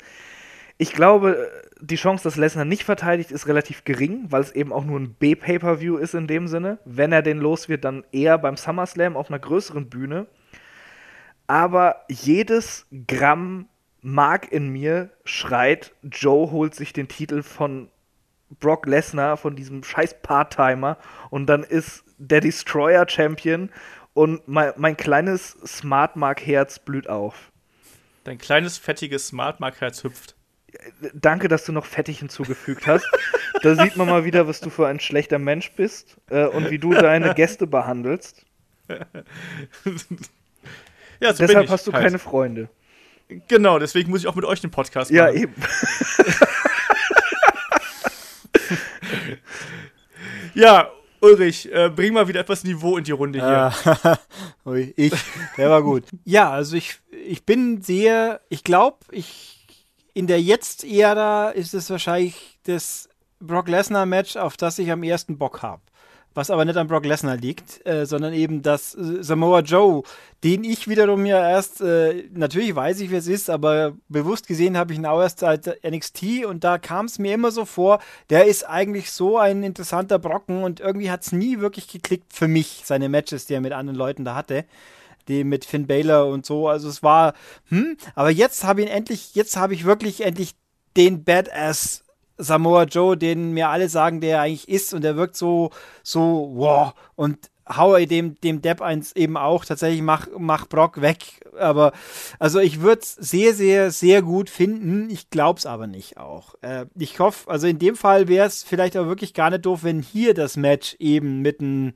Speaker 4: Ich glaube, die Chance, dass Lesnar nicht verteidigt, ist relativ gering, weil es eben auch nur ein B-Pay-Per-View ist in dem Sinne. Wenn er den los wird, dann eher beim SummerSlam auf einer größeren Bühne. Aber jedes Gramm Mark in mir schreit, Joe holt sich den Titel von Brock Lesnar, von diesem scheiß Part-Timer, und dann ist der Destroyer Champion und mein, mein kleines Smart Mark Herz blüht auf.
Speaker 2: Dein kleines fettiges Smart Mark Herz hüpft.
Speaker 4: Danke, dass du noch fettig hinzugefügt hast. da sieht man mal wieder, was du für ein schlechter Mensch bist äh, und wie du deine Gäste behandelst. ja, so Deshalb hast du halt. keine Freunde.
Speaker 2: Genau, deswegen muss ich auch mit euch den Podcast
Speaker 4: machen. Ja, eben.
Speaker 2: ja, Ulrich, äh, bring mal wieder etwas Niveau in die Runde hier.
Speaker 3: Ui, ich, der war gut. ja, also ich, ich bin sehr, ich glaube, ich in der Jetzt-Ära ist es wahrscheinlich das Brock Lesnar-Match, auf das ich am ersten Bock habe was aber nicht an Brock Lesnar liegt, äh, sondern eben das äh, Samoa Joe, den ich wiederum ja erst, äh, natürlich weiß ich, wer es ist, aber bewusst gesehen habe ich ihn auch erst seit NXT und da kam es mir immer so vor, der ist eigentlich so ein interessanter Brocken und irgendwie hat es nie wirklich geklickt für mich, seine Matches, die er mit anderen Leuten da hatte die mit Finn Baylor und so. Also es war, hm, aber jetzt habe ich endlich, jetzt habe ich wirklich endlich den Badass Samoa Joe, den mir alle sagen, der er eigentlich ist und der wirkt so, so, wow. Und haue dem, dem Depp eins eben auch. Tatsächlich mach, mach Brock weg. Aber, also ich würde es sehr, sehr, sehr gut finden. Ich glaube es aber nicht auch. Äh, ich hoffe, also in dem Fall wäre es vielleicht auch wirklich gar nicht doof, wenn hier das Match eben mit einem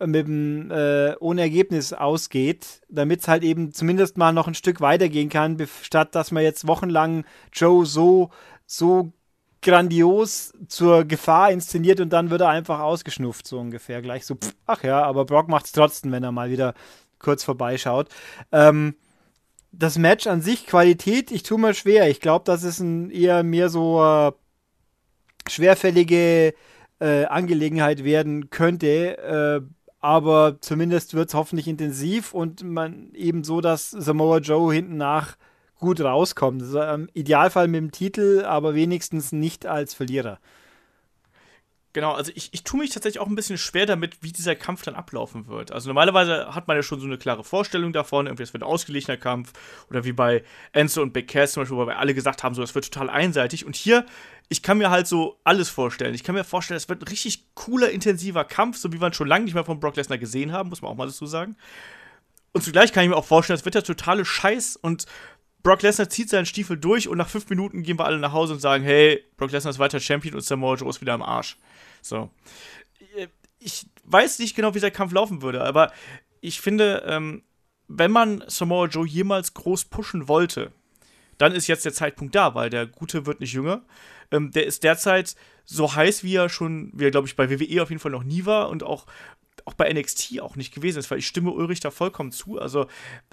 Speaker 3: mit dem äh, ohne Ergebnis ausgeht, damit es halt eben zumindest mal noch ein Stück weitergehen kann, statt dass man jetzt wochenlang Joe so so grandios zur Gefahr inszeniert und dann wird er einfach ausgeschnufft, so ungefähr. Gleich so, pff, ach ja, aber Brock macht es trotzdem, wenn er mal wieder kurz vorbeischaut. Ähm, das Match an sich, Qualität, ich tue mir schwer. Ich glaube, das ist ein eher mehr so äh, schwerfällige äh, Angelegenheit werden könnte. Äh, aber zumindest wird es hoffentlich intensiv und man eben so, dass Samoa Joe hinten nach gut rauskommt. Also Im Idealfall mit dem Titel, aber wenigstens nicht als Verlierer.
Speaker 2: Genau, also ich, ich tue mich tatsächlich auch ein bisschen schwer damit, wie dieser Kampf dann ablaufen wird. Also normalerweise hat man ja schon so eine klare Vorstellung davon, irgendwie, es wird ein ausgeglichener Kampf oder wie bei Enzo und Big Cass zum Beispiel, wo wir alle gesagt haben, so, es wird total einseitig. Und hier, ich kann mir halt so alles vorstellen. Ich kann mir vorstellen, es wird ein richtig cooler, intensiver Kampf, so wie wir ihn schon lange nicht mehr von Brock Lesnar gesehen haben, muss man auch mal dazu sagen. Und zugleich kann ich mir auch vorstellen, es wird der totale Scheiß und Brock Lesnar zieht seinen Stiefel durch und nach fünf Minuten gehen wir alle nach Hause und sagen, hey, Brock Lesnar ist weiter Champion und Samoa Joe ist wieder am Arsch. So. Ich weiß nicht genau, wie der Kampf laufen würde, aber ich finde, ähm, wenn man Samoa Joe jemals groß pushen wollte, dann ist jetzt der Zeitpunkt da, weil der Gute wird nicht jünger. Ähm, der ist derzeit so heiß, wie er schon, wie er, glaube ich, bei WWE auf jeden Fall noch nie war und auch auch bei NXT auch nicht gewesen ist, weil ich stimme Ulrich da vollkommen zu. Also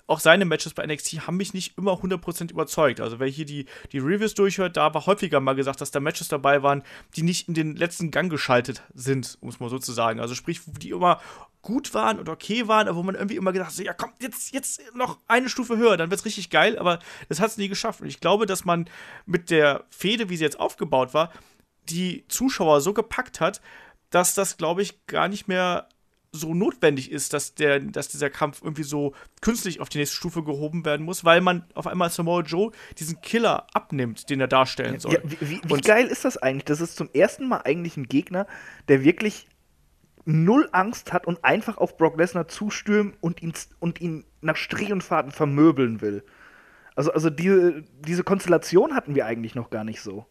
Speaker 2: auch seine Matches bei NXT haben mich nicht immer 100% überzeugt. Also wer hier die, die Reviews durchhört, da war häufiger mal gesagt, dass da Matches dabei waren, die nicht in den letzten Gang geschaltet sind, muss man sozusagen. Also sprich, die immer gut waren und okay waren, aber wo man irgendwie immer gedacht hat, ja komm, jetzt, jetzt noch eine Stufe höher, dann wird's richtig geil, aber das hat es nie geschafft. Und ich glaube, dass man mit der Fehde, wie sie jetzt aufgebaut war, die Zuschauer so gepackt hat, dass das, glaube ich, gar nicht mehr so notwendig ist, dass, der, dass dieser Kampf irgendwie so künstlich auf die nächste Stufe gehoben werden muss, weil man auf einmal Samoa Joe diesen Killer abnimmt, den er darstellen soll. Ja,
Speaker 4: wie, wie, wie geil ist das eigentlich? Das ist zum ersten Mal eigentlich ein Gegner, der wirklich null Angst hat und einfach auf Brock Lesnar zustürmen und ihn, und ihn nach Strich und Faden vermöbeln will. Also, also die, diese Konstellation hatten wir eigentlich noch gar nicht so.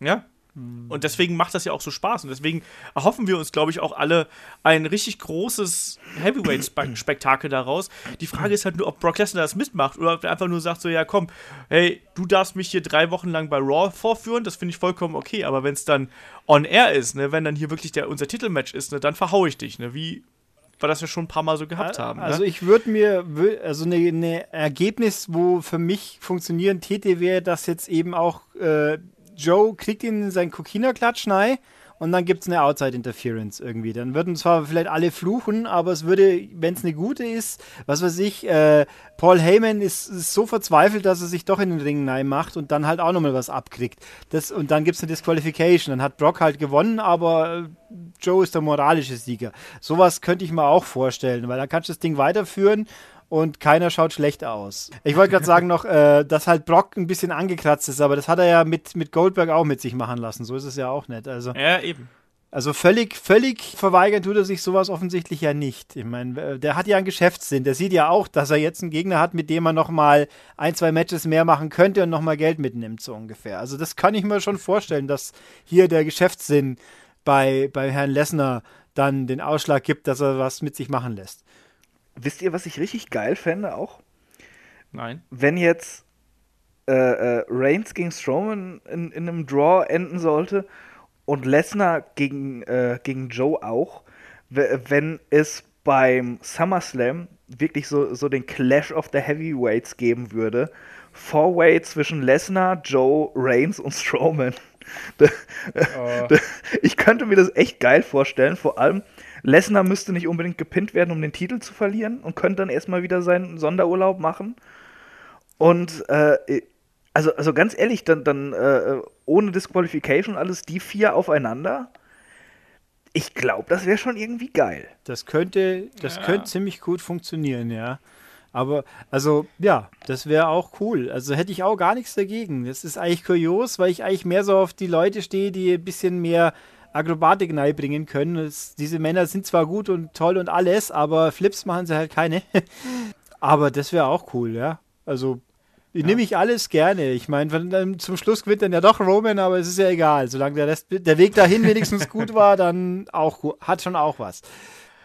Speaker 2: Ja, und deswegen macht das ja auch so Spaß. Und deswegen erhoffen wir uns, glaube ich, auch alle ein richtig großes Heavyweight-Spektakel daraus. Die Frage ist halt nur, ob Brock Lesnar das mitmacht oder ob er einfach nur sagt: so, ja, komm, hey, du darfst mich hier drei Wochen lang bei Raw vorführen, das finde ich vollkommen okay. Aber wenn es dann on air ist, ne, wenn dann hier wirklich der, unser Titelmatch ist, ne, dann verhaue ich dich, ne, wie weil das wir schon ein paar Mal so gehabt haben.
Speaker 3: Ne? Also ich würde mir, also ein ne Ergebnis, wo für mich funktionieren täte, wäre, dass jetzt eben auch äh, Joe kriegt ihn in seinen Kokina-Klatsch rein und dann gibt es eine Outside-Interference irgendwie. Dann würden zwar vielleicht alle fluchen, aber es würde, wenn es eine gute ist, was weiß ich, äh, Paul Heyman ist, ist, so verzweifelt, dass er sich doch in den Ring rein macht und dann halt auch nochmal was abkriegt. Das, und dann gibt es eine Disqualification. Dann hat Brock halt gewonnen, aber äh, Joe ist der moralische Sieger. Sowas könnte ich mir auch vorstellen, weil dann kannst du das Ding weiterführen und keiner schaut schlecht aus. Ich wollte gerade sagen noch, äh, dass halt Brock ein bisschen angekratzt ist, aber das hat er ja mit, mit Goldberg auch mit sich machen lassen. So ist es ja auch nicht. Also,
Speaker 2: ja, eben.
Speaker 3: Also völlig, völlig verweigern tut er sich sowas offensichtlich ja nicht. Ich meine, äh, der hat ja einen Geschäftssinn. Der sieht ja auch, dass er jetzt einen Gegner hat, mit dem er noch mal ein, zwei Matches mehr machen könnte und noch mal Geld mitnimmt, so ungefähr. Also das kann ich mir schon vorstellen, dass hier der Geschäftssinn bei, bei Herrn Lessner dann den Ausschlag gibt, dass er was mit sich machen lässt.
Speaker 4: Wisst ihr, was ich richtig geil fände auch?
Speaker 2: Nein.
Speaker 4: Wenn jetzt äh, äh, Reigns gegen Strowman in, in einem Draw enden sollte und Lesnar gegen, äh, gegen Joe auch, wenn es beim SummerSlam wirklich so, so den Clash of the Heavyweights geben würde. Four-Way zwischen Lesnar, Joe, Reigns und Strowman. oh. ich könnte mir das echt geil vorstellen, vor allem, Lesnar müsste nicht unbedingt gepinnt werden, um den Titel zu verlieren und könnte dann erstmal wieder seinen Sonderurlaub machen. Und äh, also, also ganz ehrlich, dann, dann äh, ohne Disqualification alles, die vier aufeinander. Ich glaube, das wäre schon irgendwie geil.
Speaker 3: Das könnte, das ja. könnte ziemlich gut funktionieren, ja. Aber, also, ja, das wäre auch cool. Also hätte ich auch gar nichts dagegen. Das ist eigentlich kurios, weil ich eigentlich mehr so auf die Leute stehe, die ein bisschen mehr Akrobatik bringen können. Das, diese Männer sind zwar gut und toll und alles, aber Flips machen sie halt keine. aber das wäre auch cool, ja. Also ja. nehme ich alles gerne. Ich meine, zum Schluss gewinnt dann ja doch Roman, aber es ist ja egal. Solange der, Rest, der Weg dahin wenigstens gut war, dann auch hat schon auch was.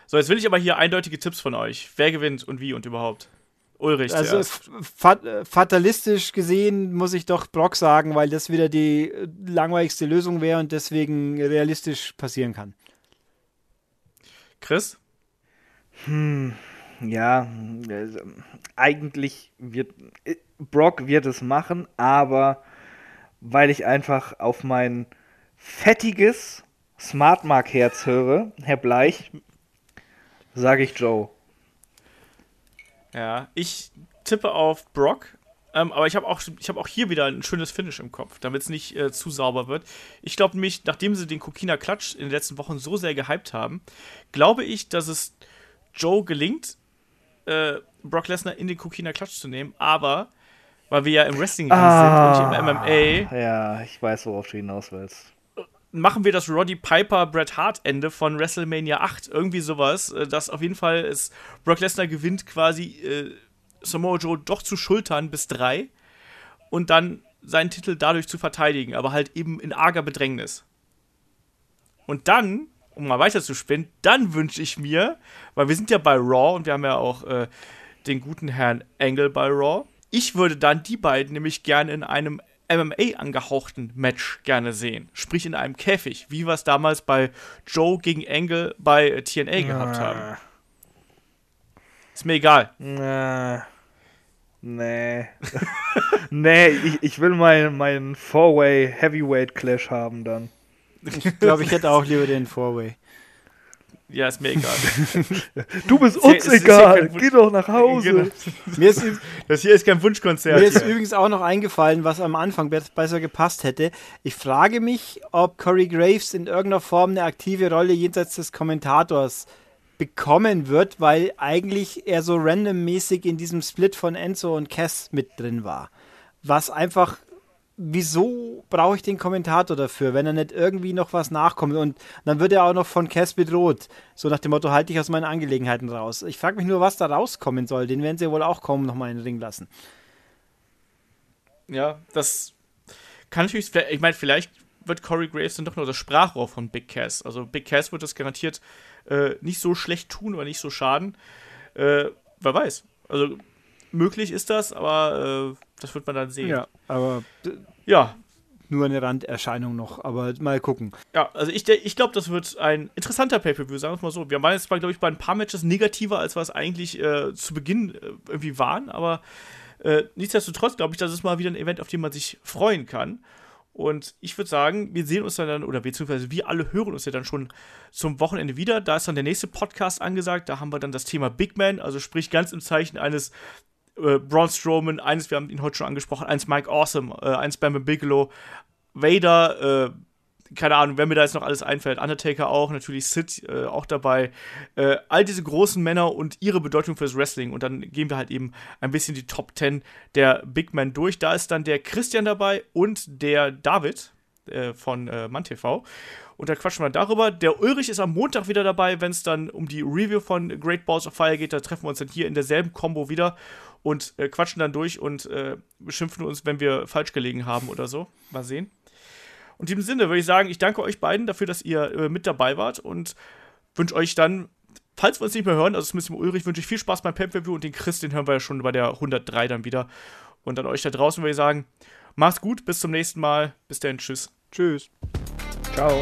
Speaker 2: So, jetzt will ich aber hier eindeutige Tipps von euch. Wer gewinnt und wie und überhaupt? Ulrich.
Speaker 3: Also fat fatalistisch gesehen muss ich doch Brock sagen, weil das wieder die langweiligste Lösung wäre und deswegen realistisch passieren kann.
Speaker 2: Chris?
Speaker 4: Hm, ja, also, eigentlich wird Brock wird es machen, aber weil ich einfach auf mein fettiges Smart Mark Herz höre, Herr Bleich, sage ich Joe.
Speaker 2: Ja, ich tippe auf Brock, ähm, aber ich habe auch, hab auch hier wieder ein schönes Finish im Kopf, damit es nicht äh, zu sauber wird. Ich glaube nämlich, nachdem sie den Kokina Klatsch in den letzten Wochen so sehr gehypt haben, glaube ich, dass es Joe gelingt, äh, Brock Lesnar in den Kokina Klatsch zu nehmen, aber weil wir ja im Wrestling ah, sind und im MMA.
Speaker 4: Ja, ich weiß, worauf du hinaus willst
Speaker 2: machen wir das Roddy Piper Bret Hart Ende von WrestleMania 8 irgendwie sowas, äh, dass auf jeden Fall ist Brock Lesnar gewinnt quasi äh, Samoa Joe doch zu schultern bis drei und dann seinen Titel dadurch zu verteidigen, aber halt eben in arger Bedrängnis. Und dann, um mal weiter zu spinnen, dann wünsche ich mir, weil wir sind ja bei Raw und wir haben ja auch äh, den guten Herrn Angle bei Raw. Ich würde dann die beiden nämlich gerne in einem MMA angehauchten Match gerne sehen. Sprich in einem Käfig, wie wir es damals bei Joe gegen Angle bei TNA gehabt haben. Ist mir egal.
Speaker 4: Nee. Nee. nee, ich, ich will meinen mein Four-Way Heavyweight Clash haben dann.
Speaker 3: Ich glaube, ich hätte auch lieber den Four-Way.
Speaker 2: Ja, ist mir egal.
Speaker 4: du bist uns egal. Geh doch nach Hause. Genau.
Speaker 2: Mir ist, das hier ist kein Wunschkonzert.
Speaker 3: Mir ist hier. übrigens auch noch eingefallen, was am Anfang besser gepasst hätte. Ich frage mich, ob Corey Graves in irgendeiner Form eine aktive Rolle jenseits des Kommentators bekommen wird, weil eigentlich er so randommäßig in diesem Split von Enzo und Cass mit drin war. Was einfach wieso brauche ich den Kommentator dafür, wenn er nicht irgendwie noch was nachkommt? Und dann wird er auch noch von Cass bedroht. So nach dem Motto, halte ich aus meinen Angelegenheiten raus. Ich frage mich nur, was da rauskommen soll. Den werden sie wohl auch kaum noch mal in den Ring lassen.
Speaker 2: Ja, das kann natürlich, ich meine, vielleicht wird Corey Graves dann doch nur das Sprachrohr von Big Cass. Also Big Cass wird das garantiert äh, nicht so schlecht tun oder nicht so schaden. Äh, wer weiß. Also möglich ist das, aber äh, das wird man dann sehen.
Speaker 3: Ja, aber ja. Nur eine Randerscheinung noch, aber mal gucken.
Speaker 2: Ja, also ich, ich glaube, das wird ein interessanter Pay-Per-View, sagen wir es mal so. Wir waren jetzt, glaube ich, bei ein paar Matches negativer, als wir es eigentlich äh, zu Beginn äh, irgendwie waren, aber äh, nichtsdestotrotz glaube ich, das ist mal wieder ein Event, auf dem man sich freuen kann. Und ich würde sagen, wir sehen uns dann, oder beziehungsweise wir alle hören uns ja dann schon zum Wochenende wieder. Da ist dann der nächste Podcast angesagt. Da haben wir dann das Thema Big Man, also sprich ganz im Zeichen eines äh, Braun Strowman, eines, wir haben ihn heute schon angesprochen, eins Mike Awesome, äh, eins Bam Bigelow, Vader, äh, keine Ahnung, wer mir da jetzt noch alles einfällt, Undertaker auch, natürlich Sid äh, auch dabei, äh, all diese großen Männer und ihre Bedeutung fürs Wrestling und dann gehen wir halt eben ein bisschen die Top 10 der Big Men durch. Da ist dann der Christian dabei und der David äh, von äh, MannTV und da quatschen wir darüber. Der Ulrich ist am Montag wieder dabei, wenn es dann um die Review von Great Balls of Fire geht. Da treffen wir uns dann hier in derselben Combo wieder und äh, quatschen dann durch und äh, beschimpfen uns, wenn wir falsch gelegen haben oder so. Mal sehen. Und in diesem Sinne würde ich sagen, ich danke euch beiden dafür, dass ihr äh, mit dabei wart und wünsche euch dann, falls wir uns nicht mehr hören, also zumindest dem Ulrich, wünsche ich viel Spaß beim Pay-Per-View und den Chris, den hören wir ja schon bei der 103 dann wieder. Und an euch da draußen würde ich sagen, macht's gut, bis zum nächsten Mal. Bis dann, tschüss.
Speaker 3: Tschüss.
Speaker 4: Ciao.